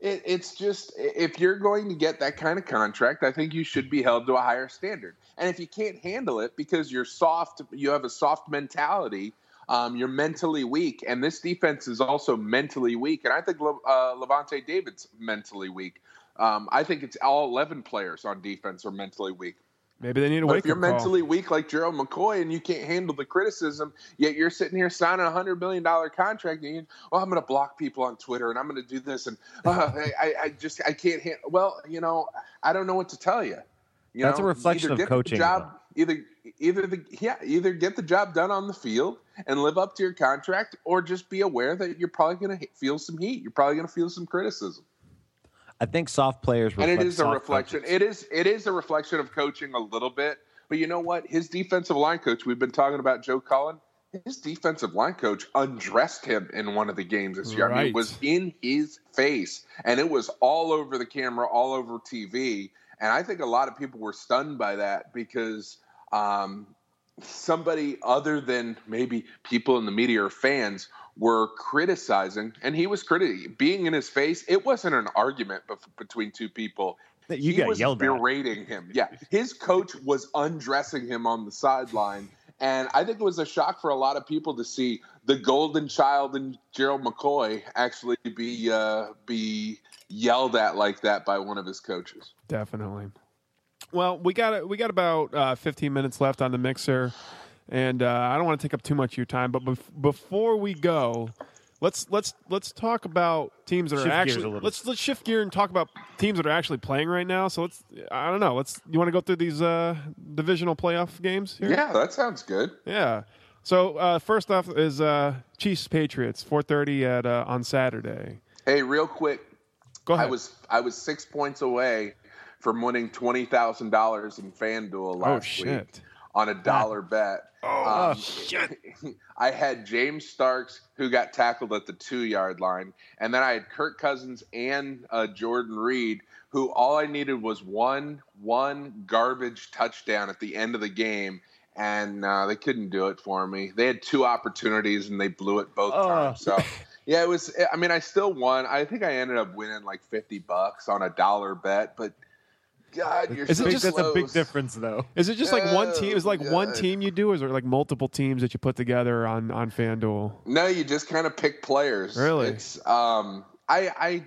It, it's just if you're going to get that kind of contract, I think you should be held to a higher standard. And if you can't handle it because you're soft, you have a soft mentality. Um, you're mentally weak, and this defense is also mentally weak. And I think Le- uh, Lavonte David's mentally weak. Um, I think it's all 11 players on defense are mentally weak. Maybe they need a wake if you're up call. mentally weak like Gerald McCoy and you can't handle the criticism, yet you're sitting here signing a hundred million dollar contract, and you, well, I'm going to block people on Twitter and I'm going to do this, and uh, I, I just I can't handle. Well, you know, I don't know what to tell you. you That's a reflection of coaching, Job, either either the yeah either get the job done on the field and live up to your contract, or just be aware that you're probably going to feel some heat. You're probably going to feel some criticism. I think soft players and reflect it is a reflection. coaches. It is it is a reflection of coaching a little bit. But you know what? His defensive line coach, we've been talking about Joe Cullen. His defensive line coach undressed him in one of the games this year. I mean, it was in his face, and it was all over the camera, all over TV. And I think a lot of people were stunned by that because um, somebody other than maybe people in the media or fans were criticizing, and he was criti- being in his face. It wasn't an argument bef- between two people. You he got was yelled at. berating him. Yeah, his coach was undressing him on the sideline, and I think it was a shock for a lot of people to see the golden child and Gerald McCoy actually be uh, be yelled at like that by one of his coaches. Definitely. Well, we got we got about uh, 15 minutes left on the mixer, and uh, I don't want to take up too much of your time. But bef- before we go, let's let's let's talk about teams that Shift are gears actually a little. let's let's shift gear and talk about teams that are actually playing right now. So let's I don't know. Let's you want to go through these uh, divisional playoff games here? Yeah, that sounds good. Yeah. So uh, first off is uh, Chiefs Patriots 4:30 at uh, on Saturday. Hey, real quick, Go ahead. I was I was six points away from winning twenty thousand dollars in FanDuel oh last shit. week on a dollar bet. Oh, Um, shit. I had James Starks who got tackled at the two yard line, and then I had Kirk Cousins and uh, Jordan Reed, who all I needed was one one garbage touchdown at the end of the game, and uh, they couldn't do it for me. They had two opportunities and they blew it both Oh. times. So Yeah, it was. I mean, I still won. I think I ended up winning like fifty bucks on a dollar bet, but God, you're Is it so just- that's a big difference, though. Is it just like one Oh, team? Is it like one team you do, or is there like multiple teams that you put together on on FanDuel? No, you just kind of pick players. Really? It's um I I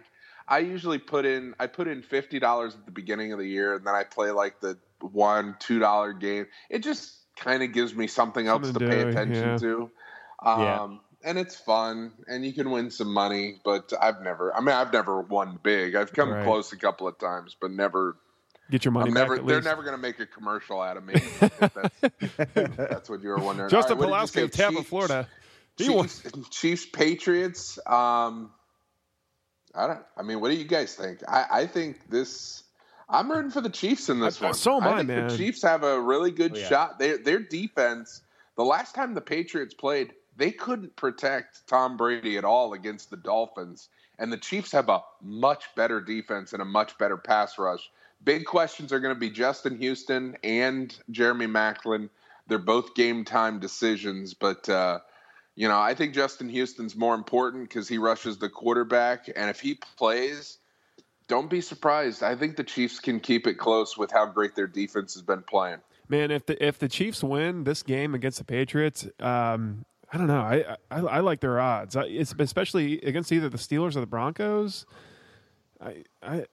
I usually put in I put in fifty dollars at the beginning of the year and then I play like the one, two dollar game. It just kind of gives me something else Something to to pay do, attention yeah. to. Um Yeah. and it's fun and you can win some money, but I've never I mean I've never won big. I've come Right. close a couple of times, but never Get your money I'm back. at they're least. never gonna make a commercial out of me. if that's, that's what you were wondering. Justin All right, what Pawlowski of Tampa, Chiefs? Florida. He won. Chiefs, Chiefs, Patriots. Um, I don't. I mean, what do you guys think? I, I think this. I'm rooting for the Chiefs in this I- one. so am I, think man. The Chiefs have a really good Oh, yeah. shot. Their their defense. The last time the Patriots played, they couldn't protect Tom Brady at all against the Dolphins, and the Chiefs have a much better defense and a much better pass rush. Big questions are going to be Justin Houston and Jeremy Maclin. They're both game time decisions, but uh, you know I think Justin Houston's more important because he rushes the quarterback, and if he plays, don't be surprised. I think the Chiefs can keep it close with how great their defense has been playing. Man, if the if the Chiefs win this game against the Patriots, um, I don't know. I, I I like their odds. I, it's especially against either the Steelers or the Broncos. I I.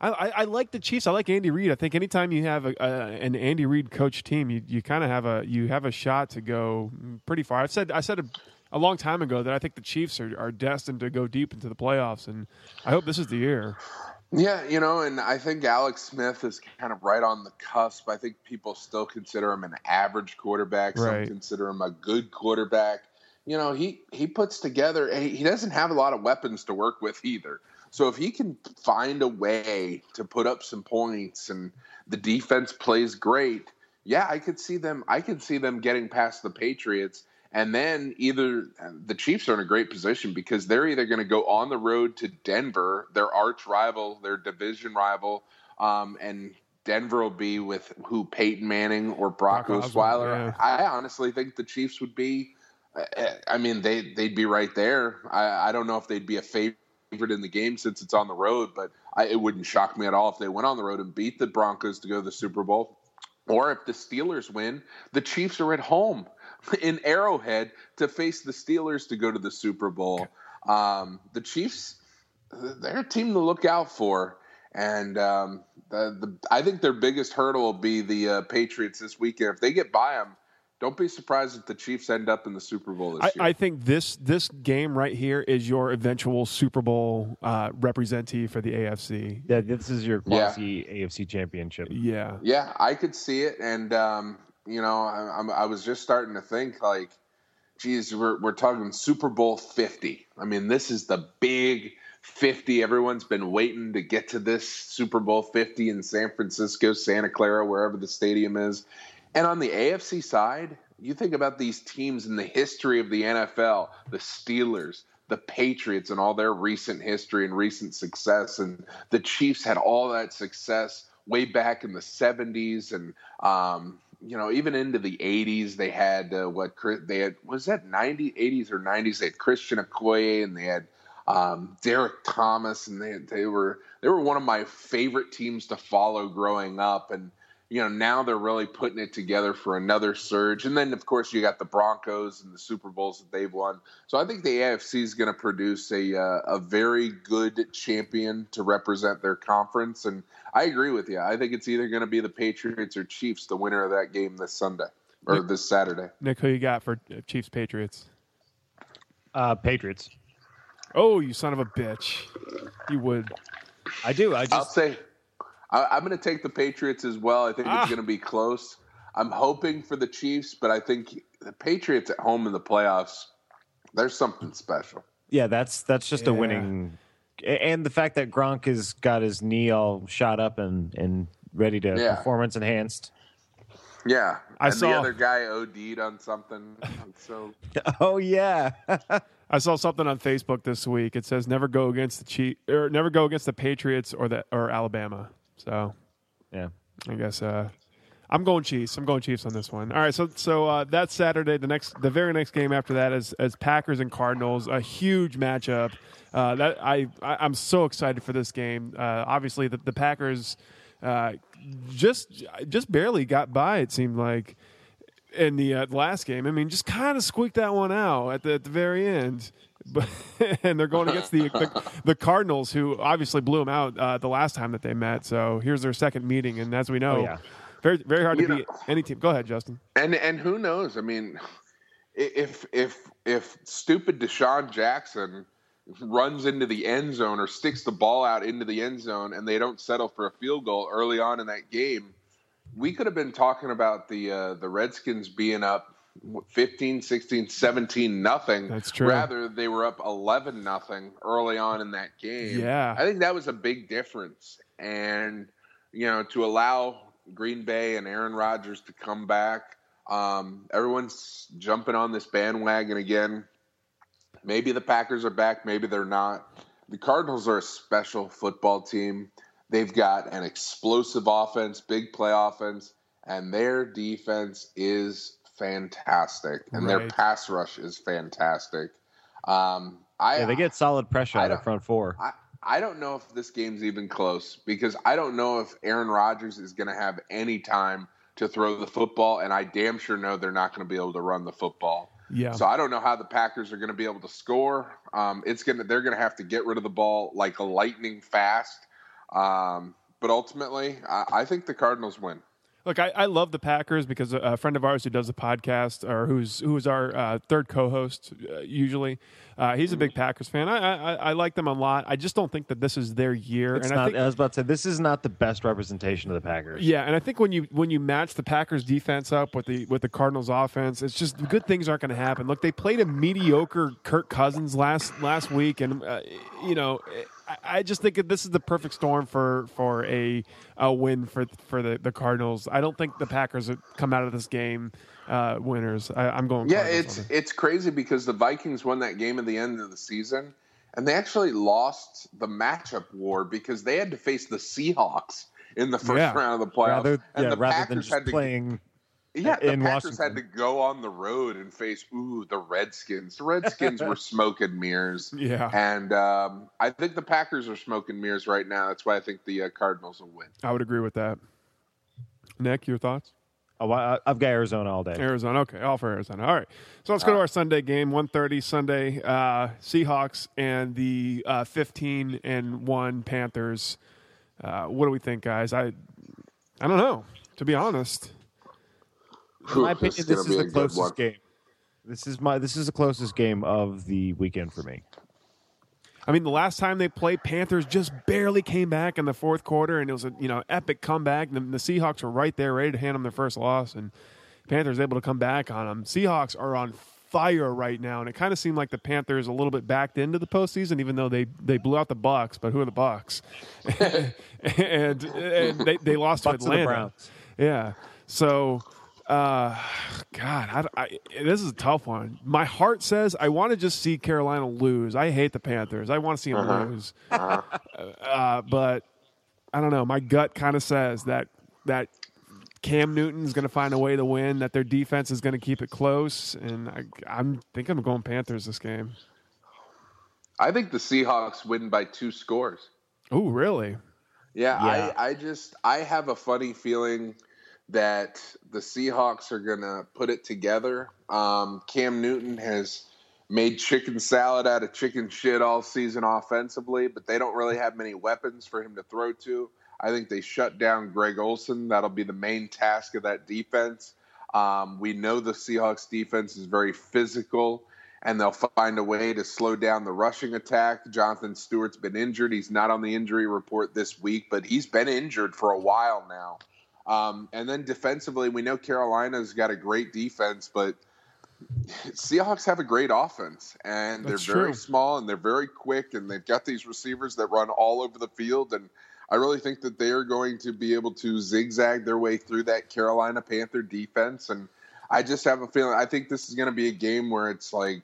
I, I like the Chiefs. I like Andy Reid. I think anytime you have a, a, an Andy Reid coach team, you, you kind of have a you have a shot to go pretty far. I've said I said a, a long time ago that I think the Chiefs are, are destined to go deep into the playoffs, and I hope this is the year. Yeah, you know, and I think Alex Smith is kind of right on the cusp. I think people still consider him an average quarterback. Some Right. consider him a good quarterback. You know, he he puts together. He he doesn't have a lot of weapons to work with either. So if he can find a way to put up some points and the defense plays great, yeah, I could see them. I could see them getting past the Patriots. And then either the Chiefs are in a great position because they're either going to go on the road to Denver, their arch rival, their division rival, um, and Denver will be with who Peyton Manning or Brock, Brock Osweiler. Yeah. I honestly think the Chiefs would be. uh, I mean, they they'd be right there. I, I don't know if they'd be a favorite in the game since it's on the road, but I, it wouldn't shock me at all if they went on the road and beat the Broncos to go to the Super Bowl. Or if the Steelers win, the Chiefs are at home in Arrowhead to face the Steelers to go to the Super Bowl. Um, the Chiefs, they're a team to look out for. And um, the, the, I think their biggest hurdle will be the uh, Patriots this weekend. If they get by them, don't be surprised if the Chiefs end up in the Super Bowl this I, year. I think this this game right here is your eventual Super Bowl uh, representee for the AFC. Yeah, this is your Yeah. quasi AFC championship. Yeah, Yeah, I could see it, and um, you know, I, I'm, I was just starting to think like, geez, we're we're talking Super Bowl Fifty. I mean, this is the big fifty. Everyone's been waiting to get to this Super Bowl Fifty in San Francisco, Santa Clara, wherever the stadium is. And on the AFC side, you think about these teams in the history of the NFL, the Steelers, the Patriots, and all their recent history and recent success. And the Chiefs had all that success way back in the 70s and, um, you know, even into the 80s, they had uh, what they had was that 90 80s or 90s. They had Christian Okoye and they had um, Derrick Thomas, and they they were they were one of my favorite teams to follow growing up. And you know, now they're really putting it together for another surge. And then, of course, you got the Broncos and the Super Bowls that they've won. So I think the AFC is going to produce a uh, a very good champion to represent their conference. And I agree with you. I think it's either going to be the Patriots or Chiefs, the winner of that game this Sunday or Nick- this Saturday. Nick, who you got for uh, Chiefs Patriots? Uh, Patriots. Oh, you son of a bitch! You would. I do. I I'll say I, I'm going to take the Patriots as well. I think Ah. it's going to be close. I'm hoping for the Chiefs, but I think the Patriots at home in the playoffs. There's something special. yeah. That's that's just a winning, and the fact that Gronk has got his knee all shot up and and ready to Yeah. performance enhanced. Yeah, I and saw- the other guy OD'd on something. So Oh yeah. I saw something on Facebook this week. It says never go against the Chief or never go against the Patriots or the or Alabama. So yeah. I guess uh, I'm going Chiefs. I'm going Chiefs on this one. All right, so so uh, that's Saturday. The next, the very next game after that is as Packers and Cardinals, a huge matchup. Uh, that I, I am so excited for this game. Uh, obviously, the, the Packers uh, just just barely got by. It seemed like in the uh, last game. I mean, just kind of squeaked that one out at the, at the very end. But and they're going against the, the, the Cardinals, who obviously blew them out uh, the last time that they met. So here's their second meeting, and as we know, Oh, yeah. very very hard to You know- beat any team. Go ahead, Justin. And and who knows? I mean, if if if stupid DeSean Jackson runs into the end zone or sticks the ball out into the end zone and they don't settle for a field goal early on in that game, we could have been talking about the uh, the Redskins being up what, 15, 16, 17 nothing. That's true. Rather they were up 11 nothing early on in that game. Yeah. I think that was a big difference. And you know, to allow Green Bay and Aaron Rodgers to come back, um, everyone's jumping on this bandwagon again. Maybe the Packers are back, maybe they're not. The Cardinals are a special football team. They've got an explosive offense, big play offense, and their defense is fantastic, and their pass rush is fantastic. Um, I Yeah, they get solid pressure I out of front four. I, I don't know if this game's even close because I don't know if Aaron Rodgers is going to have any time to throw the football, and I damn sure know they're not going to be able to run the football. Yeah, So I don't know how the Packers are going to be able to score. Um, it's gonna they're going to have to get rid of the ball like lightning fast. Um, but ultimately, I, I think the Cardinals win. Look, I, I love the Packers because a, a friend of ours who does the podcast, or who's who is our uh, third co-host, uh, usually, uh, he's a big Packers fan. I, I I like them a lot. I just don't think that this is their year. It's and I think, I was about to say this is not the best representation of the Packers. yeah, and I think when you when you match the Packers defense up with the with the Cardinals offense, it's just good things aren't going to happen. Look, they played a mediocre Kirk Cousins last last week, and uh, you know, I, I just think that this is the perfect storm for for a a win for for the, the Cardinals. I don't think the Packers would come out of this game uh, winners. I, I'm going. Yeah, Cardinals it's on it's crazy because the Vikings won that game at the end of the season, and they actually lost the matchup war because they had to face the Seahawks in the first Yeah. round of the playoffs, Rather, and yeah, the rather Packers than just had to playing. Yeah, the in Packers Washington. had to go on the road and face ooh the Redskins. The Redskins were smoke and mirrors. Yeah. and um, I think the Packers are smoke and mirrors right now. That's why I think the uh, Cardinals will win. I would agree with that. Nick, your thoughts? Oh, I, I've got Arizona all day. Arizona. Okay, all for Arizona. All right. So let's go to our Sunday game, 1.30 Sunday. Uh, Seahawks and the uh, 15 and 1 Panthers. Uh, what do we think, guys? I I don't know, to be honest. In my opinion, this is this gonna is be a the closest game. This is my. This is the closest game of the weekend for me. I mean, the last time they played, Panthers just barely came back in the fourth quarter, and it was a you know epic comeback. And the, the Seahawks were right there, ready to hand them their first loss, and Panthers able to come back on them. Seahawks are on fire right now, and it kind of seemed like the Panthers a little bit backed into the postseason, even though they they blew out the Bucs. But who are the Bucs? and and they they lost Bucs to the Atlanta. Browns. Yeah. So, uh, God, I, I, this is a tough one. My heart says I want to just see Carolina lose. I hate the Panthers. I want to see them lose. Uh, but I don't know. My gut kind of says that that Cam Newton's going to find a way to win. That their defense is going to keep it close, and I, I'm think I'm going Panthers this game. I think the Seahawks win by two scores. Oh, really? Yeah, Yeah. I, I just I have a funny feeling that the Seahawks are gonna put it together. Um, Cam Newton has made chicken salad out of chicken shit all season offensively, but they don't really have many weapons for him to throw to. I think they shut down Greg Olsen. That'll be the main task of that defense. Um, we know the Seahawks defense is very physical, and they'll find a way to slow down the rushing attack. Jonathan Stewart's been injured. He's not on the injury report this week, but he's been injured for a while now. Um, and then defensively, we know Carolina's got a great defense, but Seahawks have a great offense, and That's they're very true. small and they're very quick, and they've got these receivers that run all over the field. And I really think that they are going to be able to zigzag their way through that Carolina Panther defense. And I just have a feeling I think this is going to be a game where it's like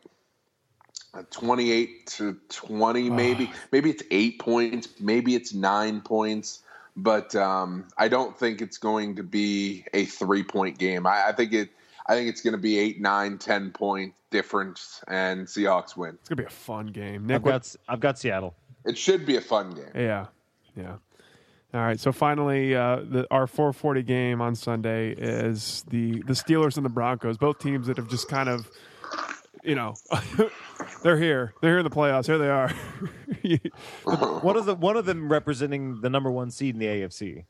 a 28 to 20, maybe. maybe it's eight points, maybe it's nine points. But um, I don't think it's going to be a three point game. I, I think it. I think it's going to be eight, nine, ten point difference, and Seahawks win. It's gonna be a fun game. Nick, I've got I've got Seattle. It should be a fun game. Yeah, yeah. All right. So finally, uh, the, our 440 game on Sunday is the the Steelers and the Broncos. Both teams that have just kind of, you know, they're here. They're here in the playoffs. Here they are. One of the one of them representing the number one seed in the AFC.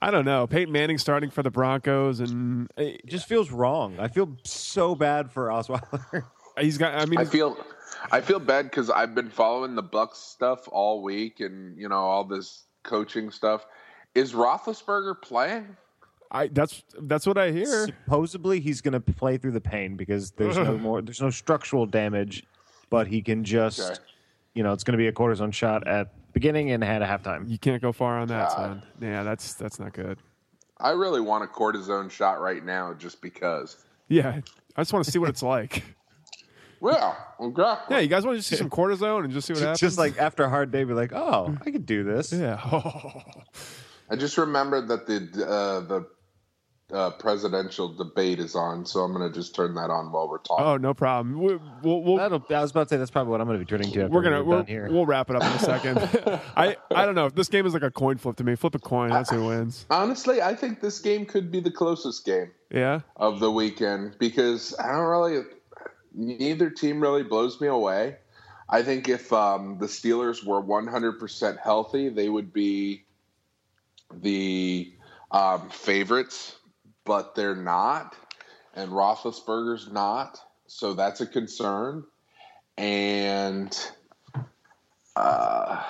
I don't know. Peyton Manning starting for the Broncos, and It just feels wrong. I feel so bad for Osweiler. he's got. I mean, I feel I feel bad because I've been following the Bucs stuff all week, and you know all this coaching stuff. Is Roethlisberger playing? I that's that's what I hear. Supposedly he's going to play through the pain because there's no more there's no structural damage, but he can just Okay. You know it's going to be a cortisone shot at beginning and at halftime. You can't go far on that, God. son. Yeah, that's that's not good. I really want a cortisone shot right now, just because. Yeah, I just want to see what it's like. Well, exactly. Yeah, you guys want to just see some cortisone and just see what happens? Just like after a hard day, be like, oh, I could do this. yeah. I just remembered that the uh, the uh, presidential debate is on, so I'm going to just turn that on while we're talking. Oh, no problem. We, we'll, we'll, I was about to say that's probably what I'm going to be turning to. After we're gonna we're we're, here. we'll wrap it up in a second. I I don't know. This game is like a coin flip to me. Flip a coin. That's who wins. Honestly, I think this game could be the closest game Yeah. of the weekend because I don't really. Neither team really blows me away. I think if um, the Steelers were 100% healthy, they would be the um, favorites, but they're not, and Roethlisberger's not, so that's a concern. And uh,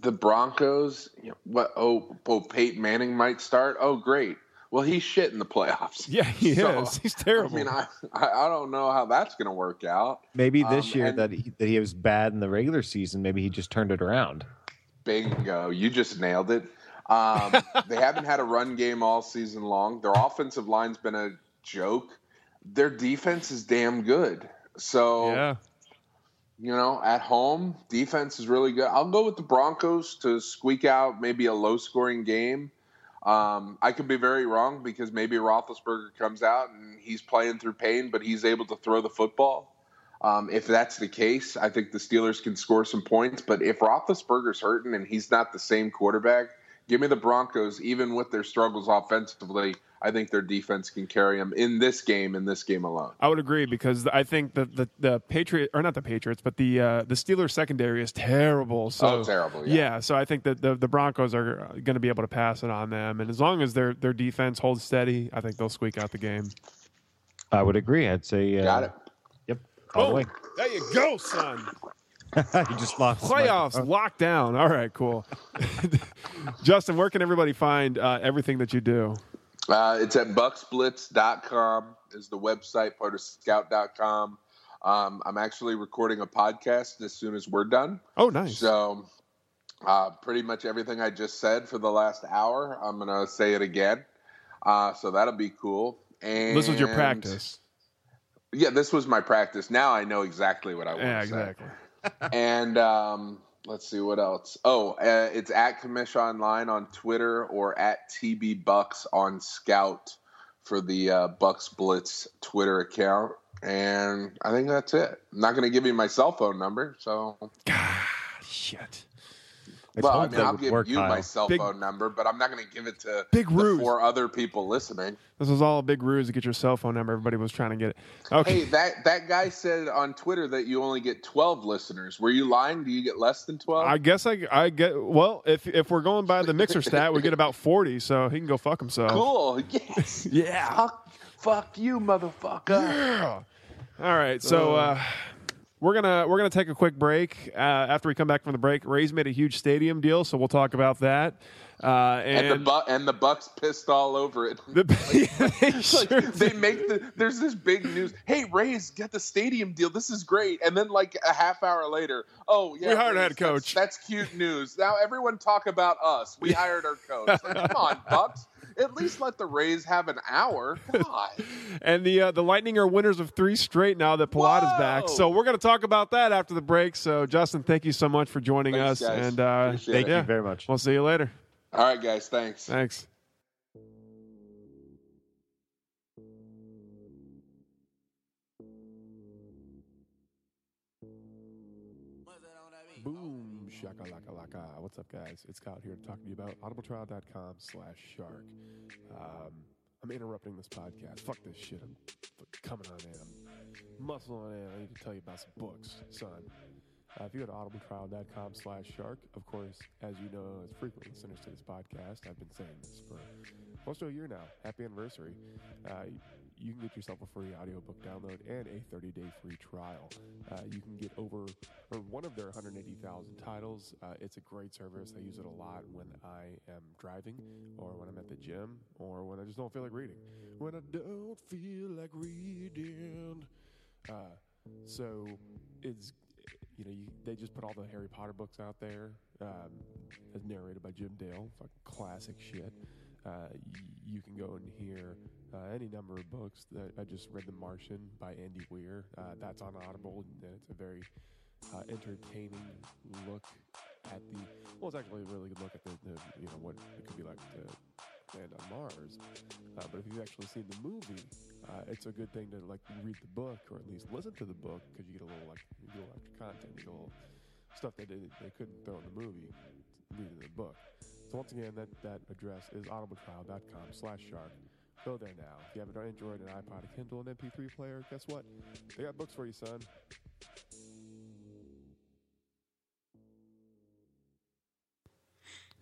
the Broncos, you know, what? Oh, oh, Peyton Manning might start. Oh, great. Well, he's shit in the playoffs. Yeah, he So, is. He's terrible. I mean, I, I I don't know how that's going to work out. Maybe this Um, year and- that he, that he was bad in the regular season, maybe he just turned it around. Bingo. You just nailed it. Um, they haven't had a run game all season long. Their offensive line's been a joke. Their defense is damn good. So, yeah. you know, at home, defense is really good. I'll go with the Broncos to squeak out maybe a low scoring game. Um, I could be very wrong because maybe Roethlisberger comes out and he's playing through pain, but he's able to throw the football. Um, if that's the case, I think the Steelers can score some points. But if Roethlisberger's hurting and he's not the same quarterback, give me the Broncos. Even with their struggles offensively, I think their defense can carry them in this game, in this game alone. I would agree because I think that the the Patriot or not the Patriots, but the uh, the Steelers secondary is terrible. So Oh, terrible, yeah. so I think that the the Broncos are going to be able to pass it on them, and as long as their their defense holds steady, I think they'll squeak out the game. I would agree. I'd say uh, Got it. Yep, all the way. there you go, son. you just lost Playoffs locked down. All right, cool. Justin, where can everybody find uh, everything that you do? Uh, it's at bucsblitz.com is the website, part of scout.com. Um, I'm actually recording a podcast as soon as we're done. Oh, nice. So, uh, pretty much everything I just said for the last hour, I'm going to say it again. Uh, so that'll be cool. And this was your practice. Yeah, this was my practice. Now I know exactly what I want Yeah, to say. And um, let's see what else. Oh, uh, it's at Commish Online on Twitter or at TB Bucks on Scout for the uh, Bucs Blitz Twitter account. And I think that's it. I'm not going to give you my cell phone number, so Shit. Well, I told mean, that I'll give work, you my cell Big- phone number, but I'm not going to give it to Big the ruse. four other people listening. This was all a big ruse to get your cell phone number. Everybody was trying to get it. Okay. Hey, that that guy said on Twitter that you only get 12 listeners. Were you lying? Do you get less than 12? I guess I, I get well if if we're going by the mixer stat, we get about forty, so he can go fuck himself. cool. Yes. Yeah. Fuck, fuck you, motherfucker. All right, so uh, we're gonna we're gonna take a quick break. Uh, after we come back from the break, Ray's made a huge stadium deal, so we'll talk about that. Uh, and, And, the bu- and the Bucs pissed all over it. the, they Like, sure they make the there's this big news. Hey, Rays got the stadium deal. This is great. And then like a half hour later, oh yeah, We hired a Rays, head coach. That's, that's cute news. Now everyone talk about us. We hired our coach. Like, come on, Bucs. At least let the Rays have an hour. God. and the uh, the Lightning are winners of three straight now that Palat is back. So we're gonna talk about that after the break. So Justin, thank you so much for joining Thanks, us, guys. and uh, Appreciate Thank it. yeah, you very much. we'll see you later. All right, guys. Thanks. Thanks. Boom, shakalaka laka. What's up, guys? It's Scott here to talk to you about audibletrial.com slash shark. Um, I'm interrupting this podcast. Fuck this shit. I'm coming on in. I'm muscle on in. I need to tell you about some books, son. Uh, if you go to audibletrial.com slash shark, of course, as you know, as frequent listeners to this podcast, I've been saying this for close to a year now. Happy anniversary. Uh, you can get yourself a free audiobook download and a 30-day free trial. Uh, you can get over or one of their 180,000 titles. Uh, it's a great service. I use it a lot when I am driving or when I'm at the gym or when I just don't feel like reading. When I don't feel like reading. Uh, so it's you know you, they just put all the Harry Potter books out there um, as narrated by Jim Dale, fucking classic shit. Uh, y- you can go and hear uh, any number of books. That I just read The Martian by Andy Weir. Uh, that's on Audible, and it's a very uh, entertaining look at the. Well, it's actually a really good look at the, the you know what it could be like to land on Mars. Uh, but if you've actually seen the movie, uh, it's a good thing to like read the book or at least listen to the book because you get a little like you get a little extra content, you get a little stuff that they, they couldn't throw in the movie, read in the book. So once again, that, that address is audibletrial.com slash shark. Go there now. If you have an Android, an iPod, a Kindle, an MP3 player, guess what? They got books for you, son.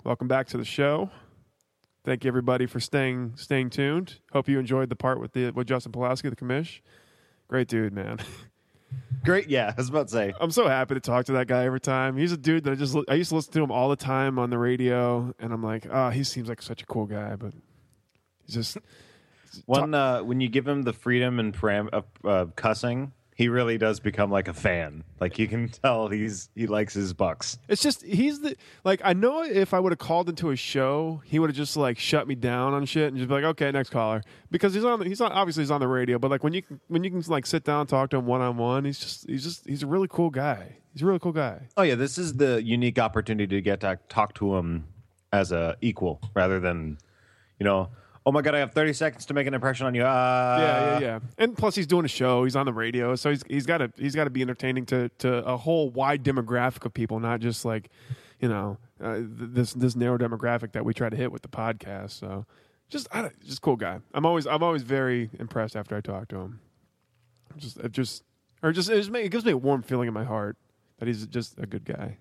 Welcome back to the show. Thank you everybody for staying staying tuned. Hope you enjoyed the part with the with Justin Pawlowski, the commish. Great dude, man. Great. Yeah, I was about to say. I'm so happy to talk to that guy every time. He's a dude that I just I used to listen to him all the time on the radio, and I'm like, oh, he seems like such a cool guy, but he's just One uh, when you give him the freedom and param- of uh, cussing, he really does become like a fan. Like you can tell he's he likes his bucks. It's just he's the like I know if I would have called into a show, he would have just like shut me down on shit and just be like, okay, next caller, because he's on he's on obviously he's on the radio, but like when you can, when you can like sit down talk to him one on one, he's just he's just he's a really cool guy. He's a really cool guy. Oh yeah, this is the unique opportunity to get to talk to him as a equal rather than, you know, oh my god, I have thirty seconds to make an impression on you. Uh, yeah, yeah, yeah. And plus, he's doing a show. He's on the radio, so he's he's got to he's got to be entertaining to to a whole wide demographic of people, not just like you know uh, this this narrow demographic that we try to hit with the podcast. So just I just cool guy. I'm always I'm always very impressed after I talk to him. Just it just or just it, just it gives me a warm feeling in my heart that he's just a good guy.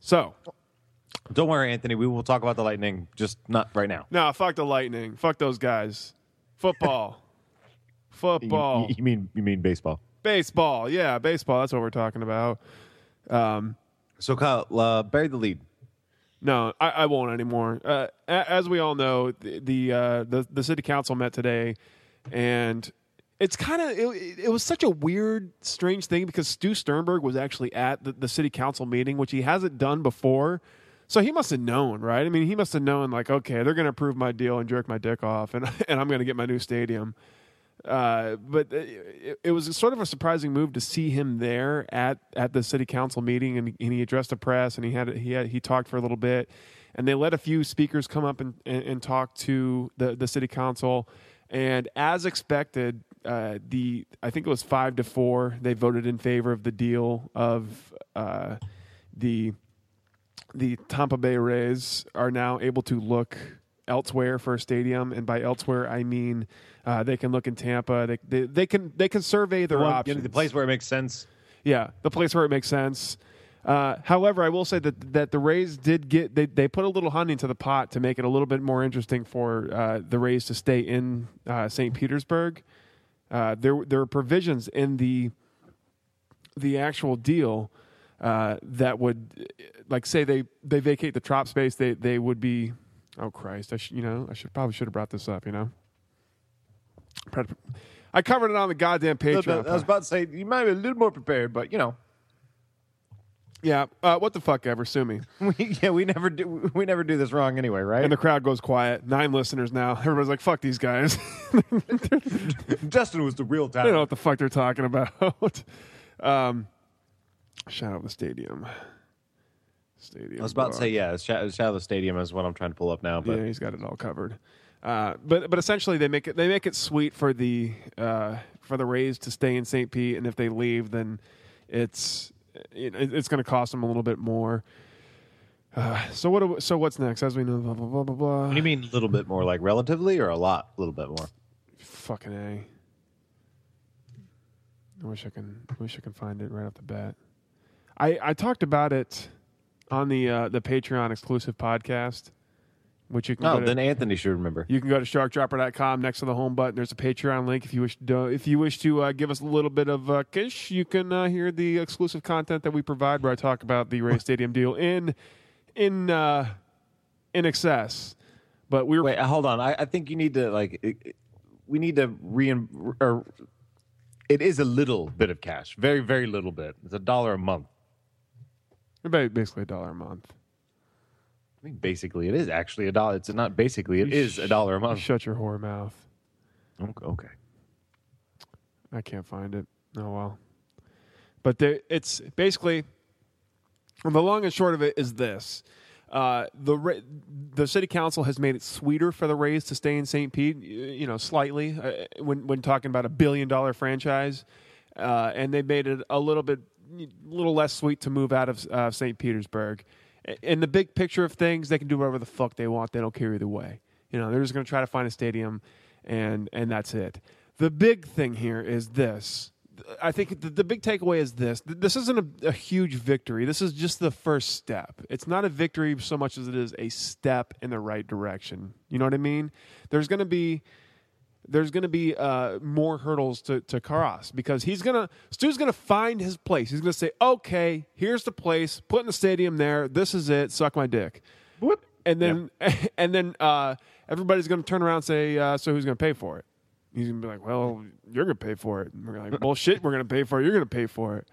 So Don't worry, Anthony. We will talk about the Lightning, just not right now. no, fuck the Lightning. Fuck those guys. Football. Football. you- you mean you mean baseball? Baseball, yeah, baseball. That's what we're talking about. Um, So Kyle, uh, bury the lead. no, I, I won't anymore. Uh, a- as we all know, the the, uh, the the city council met today, and it's kind of it, it was such a weird, strange thing because Stu Sternberg was actually at the, the city council meeting, which he hasn't done before. So he must have known, right? I mean, he must have known, like, okay, they're going to approve my deal and jerk my dick off, and and I'm going to get my new stadium. Uh, but it, it was sort of a surprising move to see him there at, at the city council meeting, and, and he addressed the press, and he had he had he talked for a little bit, and they let a few speakers come up and, and, and talk to the the city council, and as expected, uh, the I think it was five to four, they voted in favor of the deal of uh, the the Tampa Bay Rays are now able to look elsewhere for a stadium, and by elsewhere I mean uh, they can look in Tampa. They, they they can they can survey their Well, you options. know, the place where it makes sense. Yeah, the place where it makes sense. Uh, however, I will say that that the Rays did get they, they put a little honey into the pot to make it a little bit more interesting for uh, the Rays to stay in uh, St. Petersburg. Uh, there there are provisions in the the actual deal uh, that would like say they they vacate the trop space they they would be oh Christ I should you know I should probably should have brought this up you know I covered it on the goddamn page. I was about to say you might be a little more prepared, but you know, Yeah, uh, what the fuck ever, sue me. we, yeah, we never do we never do this wrong anyway, right? And the crowd goes quiet. Nine listeners now. Everybody's like, fuck these guys. Justin was the real I don't know what the fuck they're talking about. um, shout out the stadium. Stadium. I was about to say yeah. It's Sha- the Stadium is what I'm trying to pull up now, but yeah, he's got it all covered. Uh, but but essentially they make it they make it sweet for the uh, for the Rays to stay in St. Pete, and if they leave, then it's it, it's going to cost them a little bit more. Uh, so what? do- So what's next? As we know, blah blah blah blah blah. what do you mean a little bit more, like relatively, or a lot, a little bit more? Fucking a. I wish I can. I wish I can find it right off the bat. I I talked about it on the uh, the Patreon exclusive podcast, which you can. No, go to- then Anthony should remember. You can go to sharkdropper.com next to the home button. There's a Patreon link if you wish to if you wish to uh, give us a little bit of uh, kish. You can uh, hear the exclusive content that we provide, where I talk about the Ray Stadium deal in in uh, in excess. But we were Wait, hold on. I, I think you need to like. It, it- we need to re. Or it is a little bit of cash, very very little bit. It's a dollar a month. Ba- basically a dollar a month. I mean, basically, it is actually a dollar. It's not basically. It is a dollar a You month. Shut your whore mouth. Okay. I can't find it. Oh well. But there, it's basically the long and short of it is this: uh, the the city council has made it sweeter for the Rays to stay in St. Pete. You know, slightly uh, when when talking about a billion dollar franchise, uh, and they made it a little bit, little less sweet to move out of uh, St. Petersburg. In the big picture of things, they can do whatever the fuck they want. They don't care either way. You know, they're just going to try to find a stadium, and and that's it. The big thing here is this. I think the, the big takeaway is this. This isn't a, a huge victory. This is just the first step. It's not a victory so much as it is a step in the right direction. You know what I mean? There's going to be there's going to be uh, more hurdles to, to cross because he's going to Stu's going to find his place. He's going to say, "Okay, here's the place. Put in the stadium there. This is it. Suck my dick." Whoop. And then and then uh, everybody's going to turn around and say, uh, "So who's going to pay for it?" He's going to be like, "Well, you're going to pay for it." And we're like, "Bullshit, we're going to pay for it. You're going to pay for it."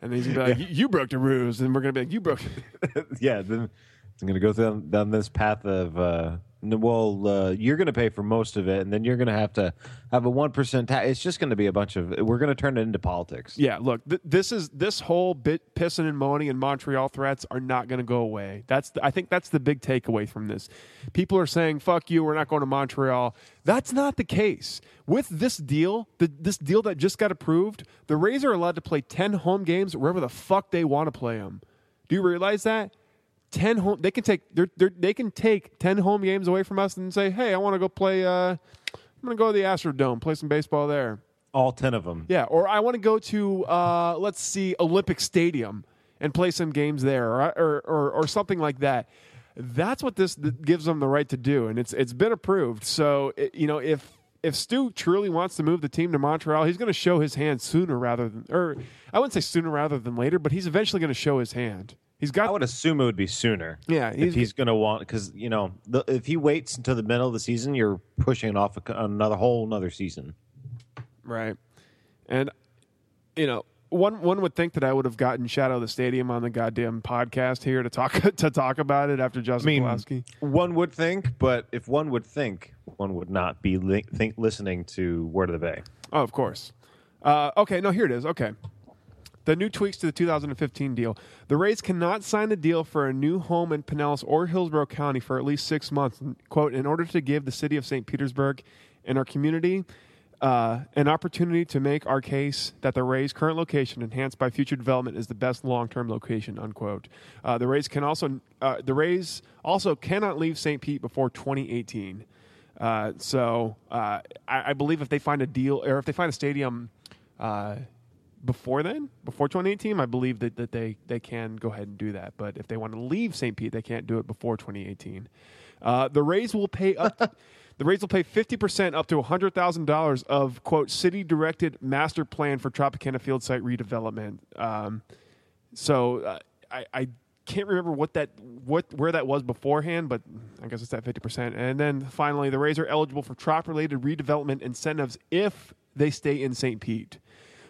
And then he's going to be like, "You- "You broke the rules," and we're going to be like, "You broke." yeah, then it's going to go down, down this path of, uh, well, uh, you're going to pay for most of it, and then you're going to have to have a 1% tax. It's just going to be a bunch of, we're going to turn it into politics. Yeah, look, th- this is this whole bit pissing and moaning and Montreal threats are not going to go away. That's the, I think that's the big takeaway from this. People are saying "fuck you," we're not going to Montreal. That's not the case. With this deal, the, this deal that just got approved, the Rays are allowed to play ten home games wherever the fuck they want to play them. Do you realize that? Ten home, they can take they're, they're, they can take ten home games away from us and say, "Hey, I want to go play. Uh, I'm going to go to the Astrodome, play some baseball there." All 10 of them. Yeah, or I want to go to uh, let's see Olympic Stadium and play some games there, or or, or, or something like that. That's what this gives them the right to do, and it's it's been approved. So it, you know if if Stu truly wants to move the team to Montreal, he's going to show his hand sooner rather than, or I wouldn't say sooner rather than later, but he's eventually going to show his hand. He's got I would assume it would be sooner. Yeah, if he's- he's, going to want because you know the, if he waits until the middle of the season, you're pushing it off a, another whole another season. Right. And you know, one one would think that I would have gotten Shadow of the Stadium on the goddamn podcast here to talk to talk about it after I Justin mean, Pawlowski. one would think, but if one would think, one would not be li- think listening to Word of the Bay. Oh, of course. Uh, okay, no, here it is. Okay. The new tweaks to the 2015 deal. The Rays cannot sign a deal for a new home in Pinellas or Hillsborough County for at least six months. Quote, in order to give the city of St. Petersburg and our community uh, an opportunity to make our case that the Rays' current location, enhanced by future development, is the best long-term location. Unquote. Uh, the Rays can also uh, the Rays also cannot leave St. Pete before 2018. Uh, so uh, I, I believe if they find a deal or if they find a stadium uh, before then, before 2018, I believe that, that they, they can go ahead and do that. But if they want to leave St. Pete, they can't do it before 2018. Uh, the Rays will pay up. the Rays will pay 50% up to $100,000 of quote city directed master plan for Tropicana Field site redevelopment. Um, so uh, I, I can't remember what that what where that was beforehand, but I guess it's at fifty percent. And then finally, the Rays are eligible for trop related redevelopment incentives if they stay in St. Pete.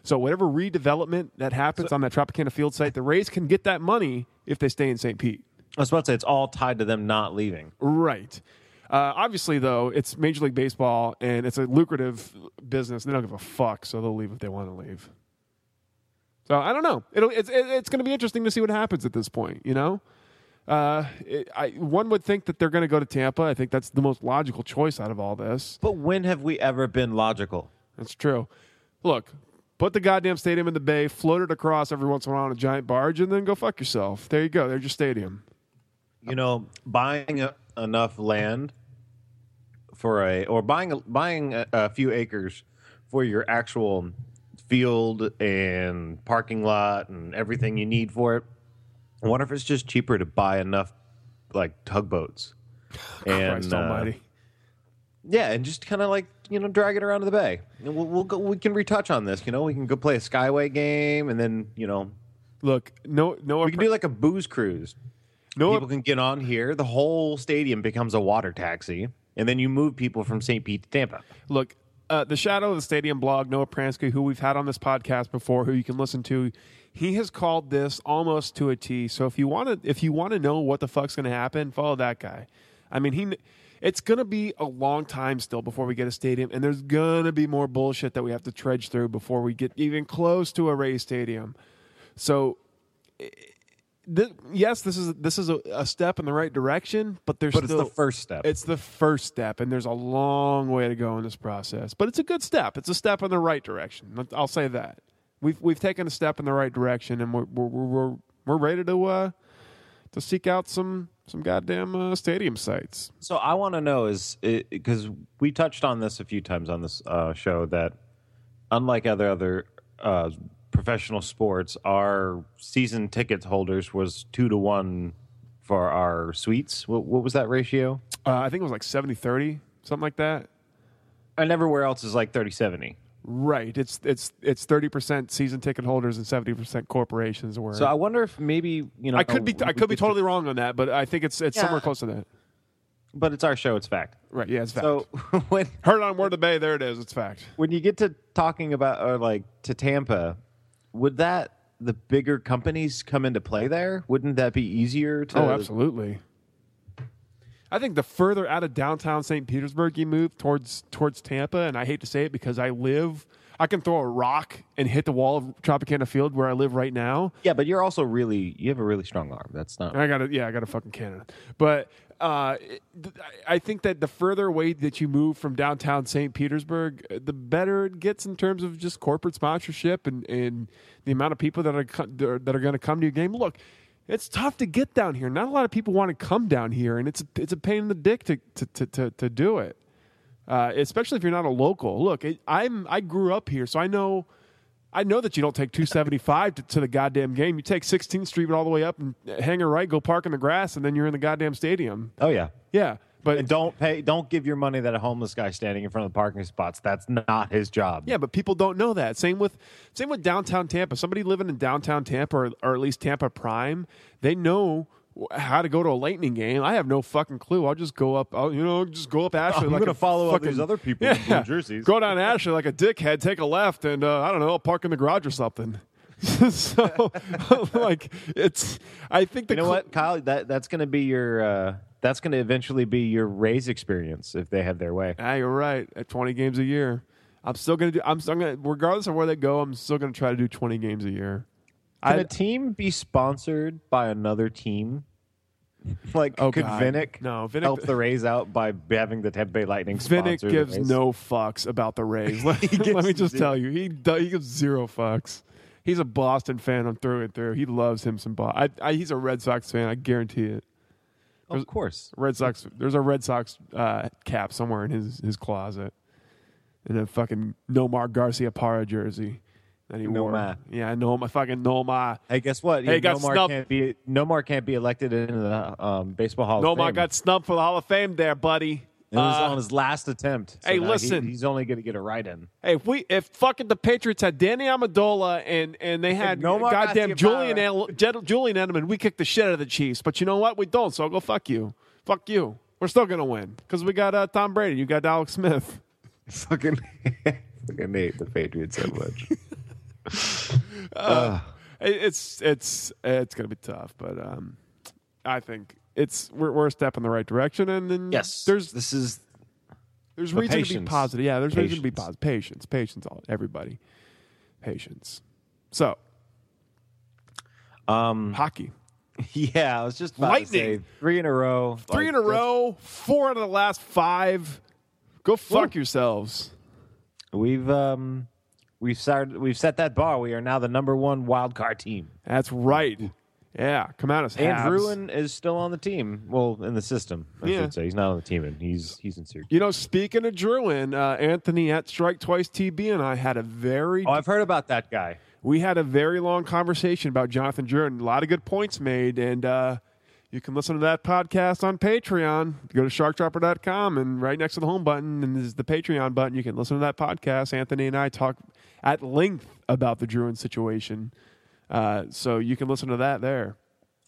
So whatever redevelopment that happens on that Tropicana Field site, the Rays can get that money if they stay in St. Pete. I was about to say it's all tied to them not leaving. Right. Uh, obviously, though, it's Major League Baseball and it's a lucrative business. They don't give a fuck, so they'll leave if they want to leave. So I don't know. It'll, it's it's going to be interesting to see what happens at this point. You know, Uh, it, I, one would think that they're going to go to Tampa. I think that's the most logical choice out of all this. But when have we ever been logical? That's true. Look, put the goddamn stadium in the bay, float it across every once in a while on a giant barge, and then go fuck yourself. There you go. There's your stadium. You know, buying a, enough land for a or buying a, buying a, a few acres for your actual field and parking lot and everything you need for it. I wonder if it's just cheaper to buy enough like tugboats. Christ uh, Almighty. Yeah, and just kind of like you know drag it around to the bay. And we'll, we'll go. We can retouch on this. You know, we can go play a Skyway game, and then you know Look, no, no, we can do like a booze cruise. no. people can get on here. The whole stadium becomes a water taxi, and then you move people from St. Pete to Tampa. Look, uh, the Shadow of the Stadium blog, Noah Pransky, who we've had on this podcast before, who you can listen to, he has called this almost to a T. So if you want to, if you want to know what the fuck's going to happen, follow that guy. I mean, he, it's going to be a long time still before we get a stadium, and there's going to be more bullshit that we have to trudge through before we get even close to a Ray Stadium. So. Th- yes, this is this is a, a step in the right direction, but there's But it's the first step. it's the first step, and there's a long way to go in this process. But it's a good step. It's a step in the right direction. I'll say that. We've we've taken a step in the right direction, and we're we're we're, we're ready to uh, to seek out some some goddamn uh, stadium sites. So I want to know is because we touched on this a few times on this uh, show that unlike other other uh, professional sports, our season ticket holders was two to one for our suites. What, what was that ratio? Uh, I think it was like 70-30, something like that. And everywhere else is like 30-70. Right. It's it's it's thirty percent season ticket holders and seventy percent corporations. Where So I wonder if maybe you know I could be oh, I could be totally wrong on that, but I think it's it's Yeah. somewhere close to that. but it's our show. It's fact. Right. Yeah, it's fact. So when Heard on Word of Bay. There it is. It's fact. when you get to talking about or like to Tampa, would that the bigger companies come into play there? Wouldn't that be easier to? Oh, absolutely. I think the further out of downtown St. Petersburg you move towards towards Tampa, and I hate to say it because I live, I can throw a rock and hit the wall of Tropicana Field where I live right now. Yeah, but you're also really you have a really strong arm. That's not. I got to yeah, I got a fucking cannon. But uh, I think that the further away that you move from downtown St. Petersburg, uh, the better it gets in terms of just corporate sponsorship and, and the amount of people that are co- that are, that are going to come to your game. Look, it's tough to get down here. Not a lot of people want to come down here, and it's it's a pain in the dick to to to, to, to do it. Uh, especially if you're not a local. Look, it, I'm I grew up here, so I know I know that you don't take 275 to, to the goddamn game. You take 16th Street all the way up and hang a right, go park in the grass, and then you're in the goddamn stadium. Oh yeah. Yeah, but And don't pay. Don't give your money to that a homeless guy standing in front of the parking spots. That's not his job. yeah, but people don't know that. Same with same with downtown Tampa. Somebody living in downtown Tampa or, or at least Tampa Prime, they know how to go to a Lightning game. I have no fucking clue. I'll just go up. I'll, you know, just go up Ashley. I'm like gonna a follow all fucking, these other people in blue jerseys. Go down Ashley like a dickhead. Take a left, and uh, I don't know. I'll park in the garage or something. so, like, it's. I think the You know cl- what, Kyle? That that's going to be your. Uh, that's going to eventually be your Rays experience if they have their way. Ah, you're right. At 20 games a year, I'm still gonna do. I'm still gonna, regardless of where they go, I'm still gonna try to do 20 games a year. Can I, a team be sponsored by another team? Like, Oh, could God. Vinik No, Vinik- help the Rays out by having the Tampa Bay Lightning Vinik the gives no fucks about the Rays. Let, let me just tell you, he he gives zero fucks. He's a Boston fan. I'm through and through. He loves him some. Bo- I, I, he's a Red Sox fan. I guarantee it. Of course. Red Sox. There's a Red Sox uh, cap somewhere in his his closet, and a fucking Nomar Garciaparra jersey that he wore. Nomar. Yeah, Nomar. Fucking Nomar. Hey, guess what? Hey, got Nomar can't be Nomar can't be elected into the um, baseball Hall of Nomar got snubbed for the Hall of Fame there, buddy. It was Uh, on his last attempt. So hey, now he- listen. he's only going to get a write in. Hey, if we if fucking the Patriots had Danny Amendola and and they had Nomar goddamn Julian El- Jed- Julian Edelman, we kicked the shit out of the Chiefs. But you know what? We don't. So go fuck you. Fuck you. We're still gonna win because we got uh, Tom Brady. You got Alex Smith. Fucking, fucking hate the Patriots so much. It- It's it's it's gonna be tough, but um, I think it's we're we're a step in the right direction, and then yes, there's this is there's But reason to be positive. Yeah, there's reason to be Patience. positive. Patience, patience, all everybody, patience. So um hockey. Yeah, I was just about Lightning. to say three in a row. Three Like, in a row, four out of the last five. Go fuck Woo. yourselves. We've um, we've started. We've set that bar. We are now the number one wild card team. That's right. Yeah, come out as And Habs. Ruin is still on the team. Well, in the system, I Yeah. should say. He's not on the team, and he's he's in Syracuse. You know, speaking of Drouin, uh, Anthony at Strike Twice TB and I had a very Oh, I've heard about that guy. we had a very long conversation about Jonathan Drouin. A lot of good points made, and uh, you can listen to that podcast on Patreon. Go to sharkdropper.com and right next to the home button and is the Patreon button. You can listen to that podcast. Anthony and I talk at length about the Drouin situation. Uh, so you can listen to that there.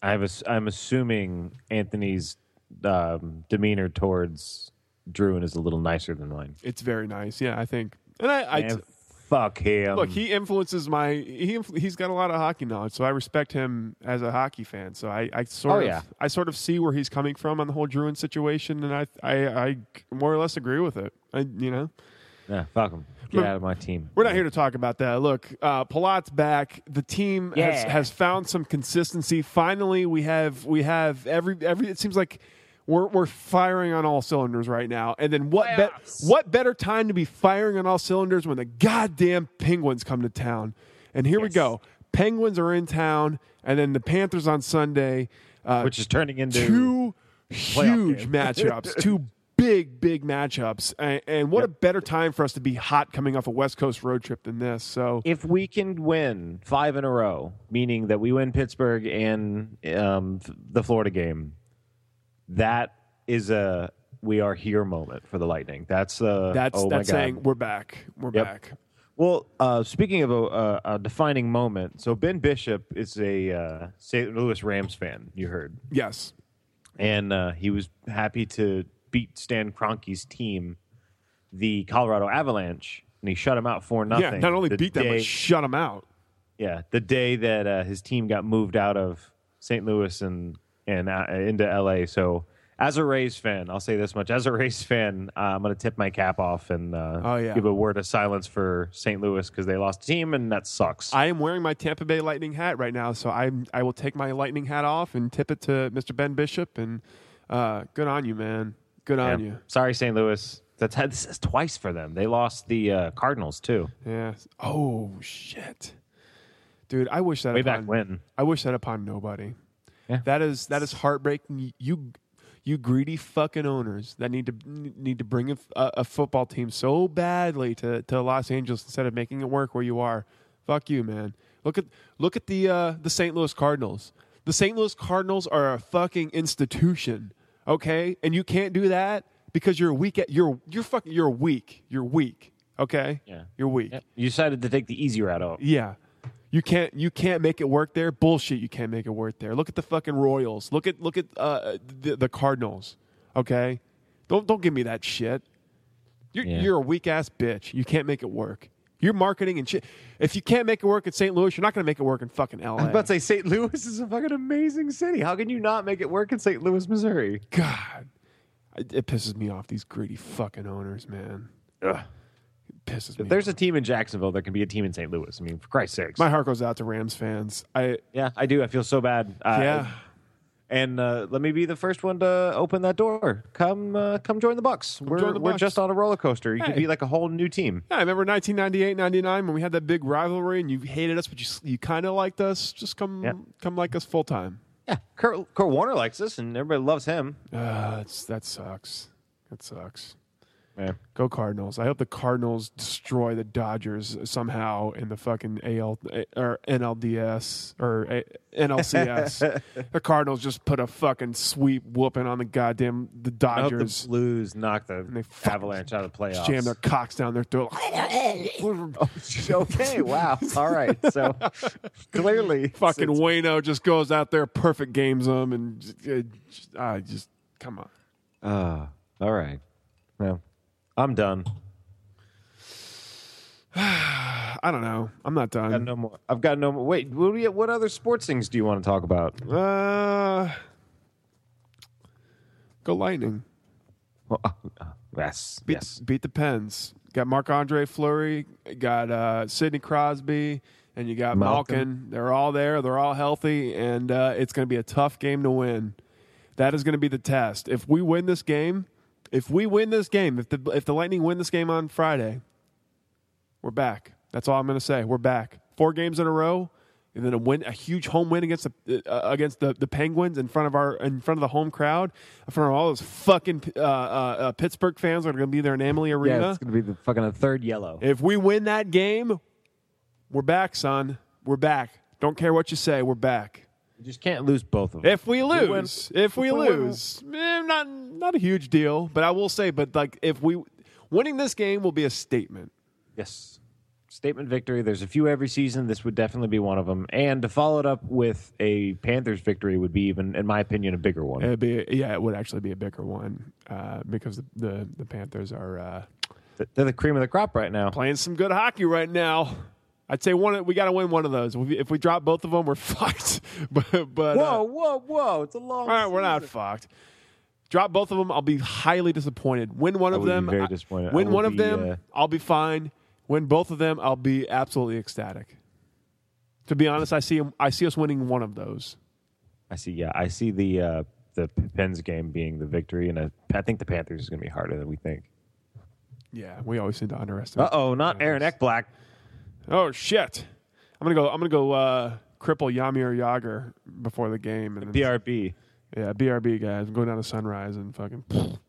I. A, I'm assuming Anthony's um, demeanor towards Drouin is a little nicer than mine. It's very nice. Yeah, I think. And I, I And fuck him. Look, he influences my he he's got a lot of hockey knowledge, so I respect him as a hockey fan. So I, I sort Oh, of yeah. I sort of see where he's coming from on the whole Drouin situation, and I I, I more or less agree with it. I you know yeah, fuck him. Get out of my team. we're not here to talk about that. Look, uh, Palat's back. The team has, Yeah. has found some consistency. Finally, we have we have every every. It seems like. We're, we're firing on all cylinders right now, and then what? Be- what better time to be firing on all cylinders when the goddamn Penguins come to town? And here we go. Penguins are in town, and then the Panthers on Sunday. Uh, Which is turning into two huge matchups, two big, big matchups. And, and what a better time for us to be hot coming off a West Coast road trip than this. So, if we can win five in a row, meaning that we win Pittsburgh and um, the Florida game, that is a we are here moment for the Lightning. That's uh, that's oh that's saying we're back. We're Yep. back. Well, uh, speaking of a, a, a defining moment, so Ben Bishop is a uh, St. Louis Rams fan. You heard, Yes. and uh, he was happy to beat Stan Kroenke's team, the Colorado Avalanche, and he shut him out for nothing. Yeah, not only the beat them, but shut them out. Yeah, the day that uh, his team got moved out of St. Louis and and uh, into LA. So, as a Rays fan, I'll say this much: as a Rays fan, uh, I'm going to tip my cap off and uh, Oh, yeah. give a word of silence for St. Louis because they lost a team, and that sucks. I am wearing my Tampa Bay Lightning hat right now, so I I will take my Lightning hat off and tip it to Mr. Ben Bishop. And uh, good on you, man. Good on Yeah. you. Sorry, St. Louis. That's had this is twice for them. They lost the uh, Cardinals too. Yeah. Oh shit, dude. I wish that Way upon, back when. I wish that upon nobody. Yeah. That is that is heartbreaking. You you greedy fucking owners that need to need to bring a, a, a football team so badly to, to Los Angeles instead of making it work where you are. Fuck you, man. Look at look at the uh, the St. Louis Cardinals. The St. Louis Cardinals are a fucking institution, okay? And you can't do that because you're weak. At, you're you're fucking you're weak. You're weak. Okay. Yeah. You're weak. Yep. You decided to take the easy route out. Yeah. You can't you can't make it work there. Bullshit, you can't make it work there. Look at the fucking Royals. Look at look at uh, the, the Cardinals. Okay? Don't don't give me that shit. You're Yeah. you're a weak ass bitch. You can't make it work. You're marketing and shit. If you can't make it work in St. Louis, you're not going to make it work in fucking LA. I was about to say St. Louis is a fucking amazing city. How can you not make it work in St. Louis, Missouri? God, it, it pisses me off. These greedy fucking owners, man. Ugh. It pisses me. If there's off. a team in Jacksonville, there can be a team in St. Louis. I mean, for Christ's sakes. my heart goes out to Rams fans. I yeah, I do. I feel so bad. Uh, yeah. And uh, let me be the first one to open that door. Come, uh, come join the Bucs. We're the we're Bucs. just on a roller coaster. You could be like a whole new team. Yeah, I remember 1998, 99 when we had that big rivalry and you hated us, but you you kind of liked us. Just come Yeah. come like us full time. Yeah, Kurt, Kurt Warner likes us, and everybody loves him. Uh, that's, that sucks. That sucks. Man. Go Cardinals. I hope the Cardinals destroy the Dodgers somehow in the fucking AL or NLDS or A- NLCS. the Cardinals just put a fucking sweep whooping on the goddamn the I hope the Dodgers. Blues knock the they Avalanche out of the playoffs. Jam their cocks down their throat. okay, wow. All right. So clearly, fucking it's- Wayno just goes out there, perfect games them, and just, uh, just, uh, just come on. Uh, all right. Well, I'm done. I don't know. I'm not I've got done. no more. I've got no more. Wait, what, other sports things do you want to talk about? Uh, go Lightning. Well, uh, uh, yes. Beat, yes. beat the Pens. Got Marc Andre Fleury. Got uh, Sidney Crosby. and you got Malkin. Malkin. They're all there. They're all healthy, and uh, it's going to be a tough game to win. That is going to be the test. If we win this game, if we win this game, if the if the Lightning win this game on Friday, we're back. That's all I'm going to say. We're back. Four games in a row, and then a win, a huge home win against the uh, against the, the Penguins in front of our in front of the home crowd, in front of all those fucking uh, uh, uh, Pittsburgh fans that are going to be there in Amalie Arena. Yeah, it's going to be the fucking a third yellow. If we win that game, we're back, son. We're back. Don't care what you say. We're back. You just can't lose both of them. If we lose, if we if we win- lose, eh, not not a huge deal. But I will say, but like if we winning this game will be a statement. Yes. Statement victory. There's a few every season. This would definitely be one of them. And to follow it up with a Panthers victory would be even, in my opinion, a bigger one. It'd be yeah, it would actually be a bigger one uh, because the, the the Panthers are uh, They're the cream of the crop right now. playing some good hockey right now. I'd say one. We got to win one of those. If we, drop both of them, we're fucked. but but uh, Whoa, whoa, whoa! It's a long. All right, we're not fucked. Drop both of them, I'll be highly disappointed. Win one I of would be them, very disappointed. I Win would one of them, uh, I'll be fine. Win both of them, I'll be absolutely ecstatic. To be honest, I see I see us winning one of those. I see. Yeah, I see the uh, the Pens game being the victory, and I, I think the Panthers is going to be harder than we think. Yeah, we always seem to underestimate. Uh oh, not Aaron Ekblad. Oh shit! I'm gonna go. I'm gonna go uh, cripple Jaromir Jagr before the game. And then- BRB. Yeah, BRB guys. I'm going down to Sunrise and fucking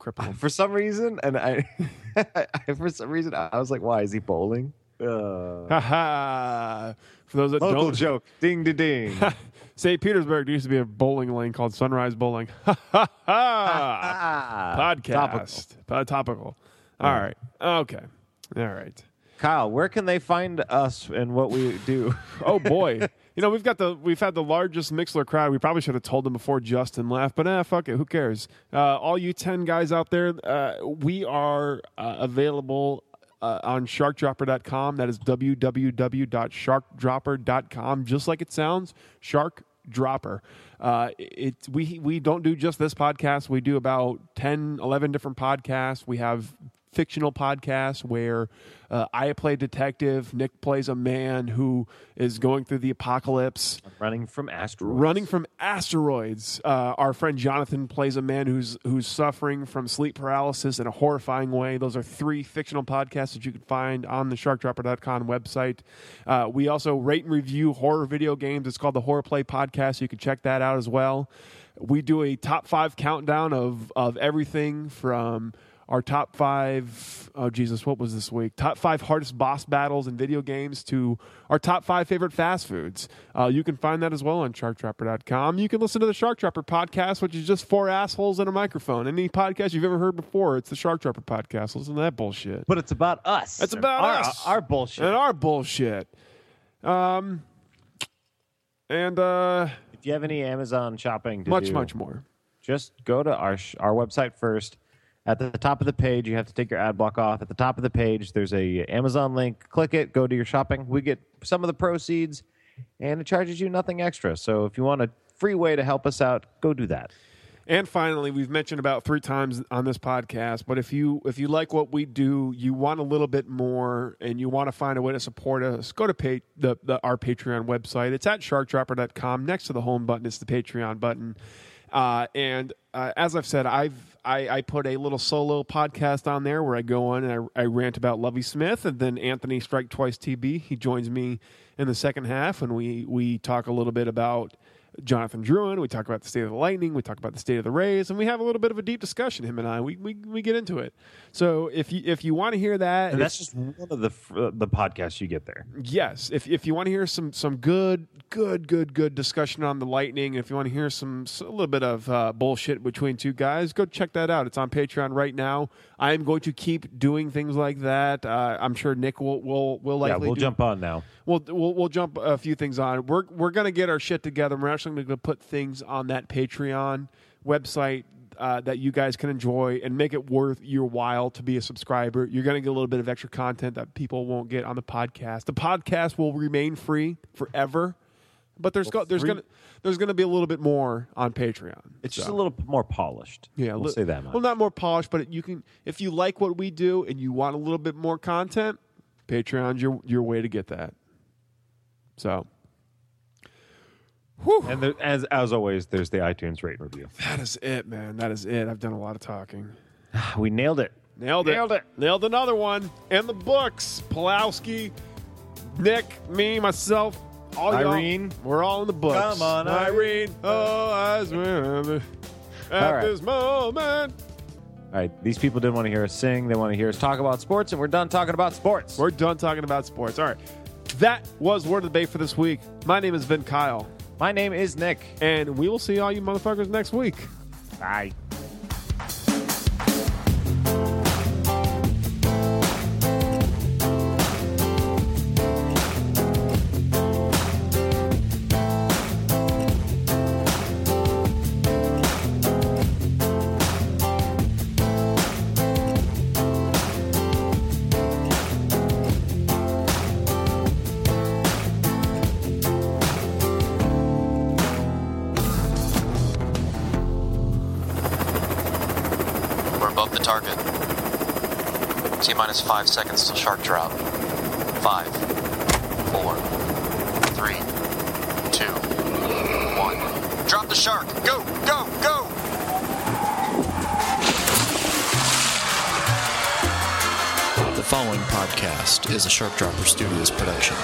cripple him. For some reason, and I, for some reason, I was like, "Why is he bowling?" Uh, Ha ha! For those that local don't joke. Ding, ding, ding. St. Petersburg there used to be a bowling lane called Sunrise Bowling. Ha ha ha! Podcast. topical. Uh, topical. All right. Okay. All right. Kyle, where can they find us and what we do? Oh boy. you know, we've got the we've had the largest Mixlr crowd. We probably should have told them before Justin left, but eh, fuck it. Who cares? Uh, all you ten guys out there, uh, we are uh, available uh, on sharkdropper.com. That is www.sharkdropper.com, just like it sounds. Shark Dropper. Uh, it we we don't do just this podcast. We do about 10, 11 different podcasts. We have fictional podcasts where uh, I play detective, Nick plays a man who is going through the apocalypse, Running from asteroids. running from asteroids. Uh, our friend Jonathan plays a man who's who's suffering from sleep paralysis in a horrifying way. Those are three fictional podcasts that you can find on the SharkDropper.com website. Uh, we also rate and review horror video games. It's called the Horror Play Podcast. You can check that out as well. We do a top five countdown of of everything from our top five oh jesus what was this week top five hardest boss battles in video games to our top five favorite fast foods uh, you can find that as well on sharkdropper.com you can listen to the shark dropper podcast which is just four assholes and a microphone any podcast you've ever heard before it's the shark dropper podcast listen to that bullshit But it's about us. It's about our, us. Our bullshit. and our bullshit um and uh if you have any Amazon shopping to much do, much more just go to our sh- our website first. At the top of the page, you have to take your ad block off. At the top of the page, there's a Amazon link. Click it. Go to your shopping. We get some of the proceeds, and it charges you nothing extra. So if you want a free way to help us out, go do that. And finally, we've mentioned about three times on this podcast, but if you if you like what we do, you want a little bit more, and you want to find a way to support us, go to pay, the, the our Patreon website. It's at sharkdropper.com. Next to the home button is the Patreon button. Uh, and uh, as I've said, I've I, I put a little solo podcast on there where I go on and I, I rant about Lovie Smith, and then Anthony Strike Twice TB. He joins me in the second half, and we we talk a little bit about Jonathan Drouin. We talk about the state of the Lightning. We talk about the state of the Rays, and we have a little bit of a deep discussion. Him and I, we we, we get into it. So if you if you want to hear that, And that's just one of the uh, the podcasts you get there. yes. If if you want to hear some some good good good good discussion on the Lightning, if you want to hear some a little bit of uh, bullshit between two guys, go check that out. It's on Patreon right now. I am going to keep doing things like that. Uh, I'm sure Nick will will will likely yeah, we'll do- jump on now. We'll, we'll we'll jump a few things on. We're we're gonna get our shit together. We're actually gonna put things on that Patreon website uh, that you guys can enjoy and make it worth your while to be a subscriber. You're gonna get a little bit of extra content that people won't get on the podcast. The podcast will remain free forever, but there's go, there's gonna there's gonna be a little bit more on Patreon. It's just a little more polished. Yeah, we'll li- say that much. Well, not more polished, but you can if you like what we do and you want a little bit more content, Patreon's your your way to get that. So And there, as as always, there's the iTunes rate and review. that is it, man. That is it. I've done a lot of talking. We nailed it. Nailed it. Nailed it. Nailed another one. In the books. Pawlowski, Nick, me, myself, all y'all. Irene. We're all in the books. Come on, Irene. Oh, I remember at All right. this moment. All right, these people didn't want to hear us sing. They want to hear us talk about sports, and we're done talking about sports. We're done talking about sports. All right. That was Word of the Day for this week. My name is Vin Kyle, My name is Nick. and we will see all you motherfuckers next week. Bye. Five seconds till shark drop. Five, four, three, two, one. Drop the shark! Go, go, go! The following podcast is a Shark Dropper Studios production.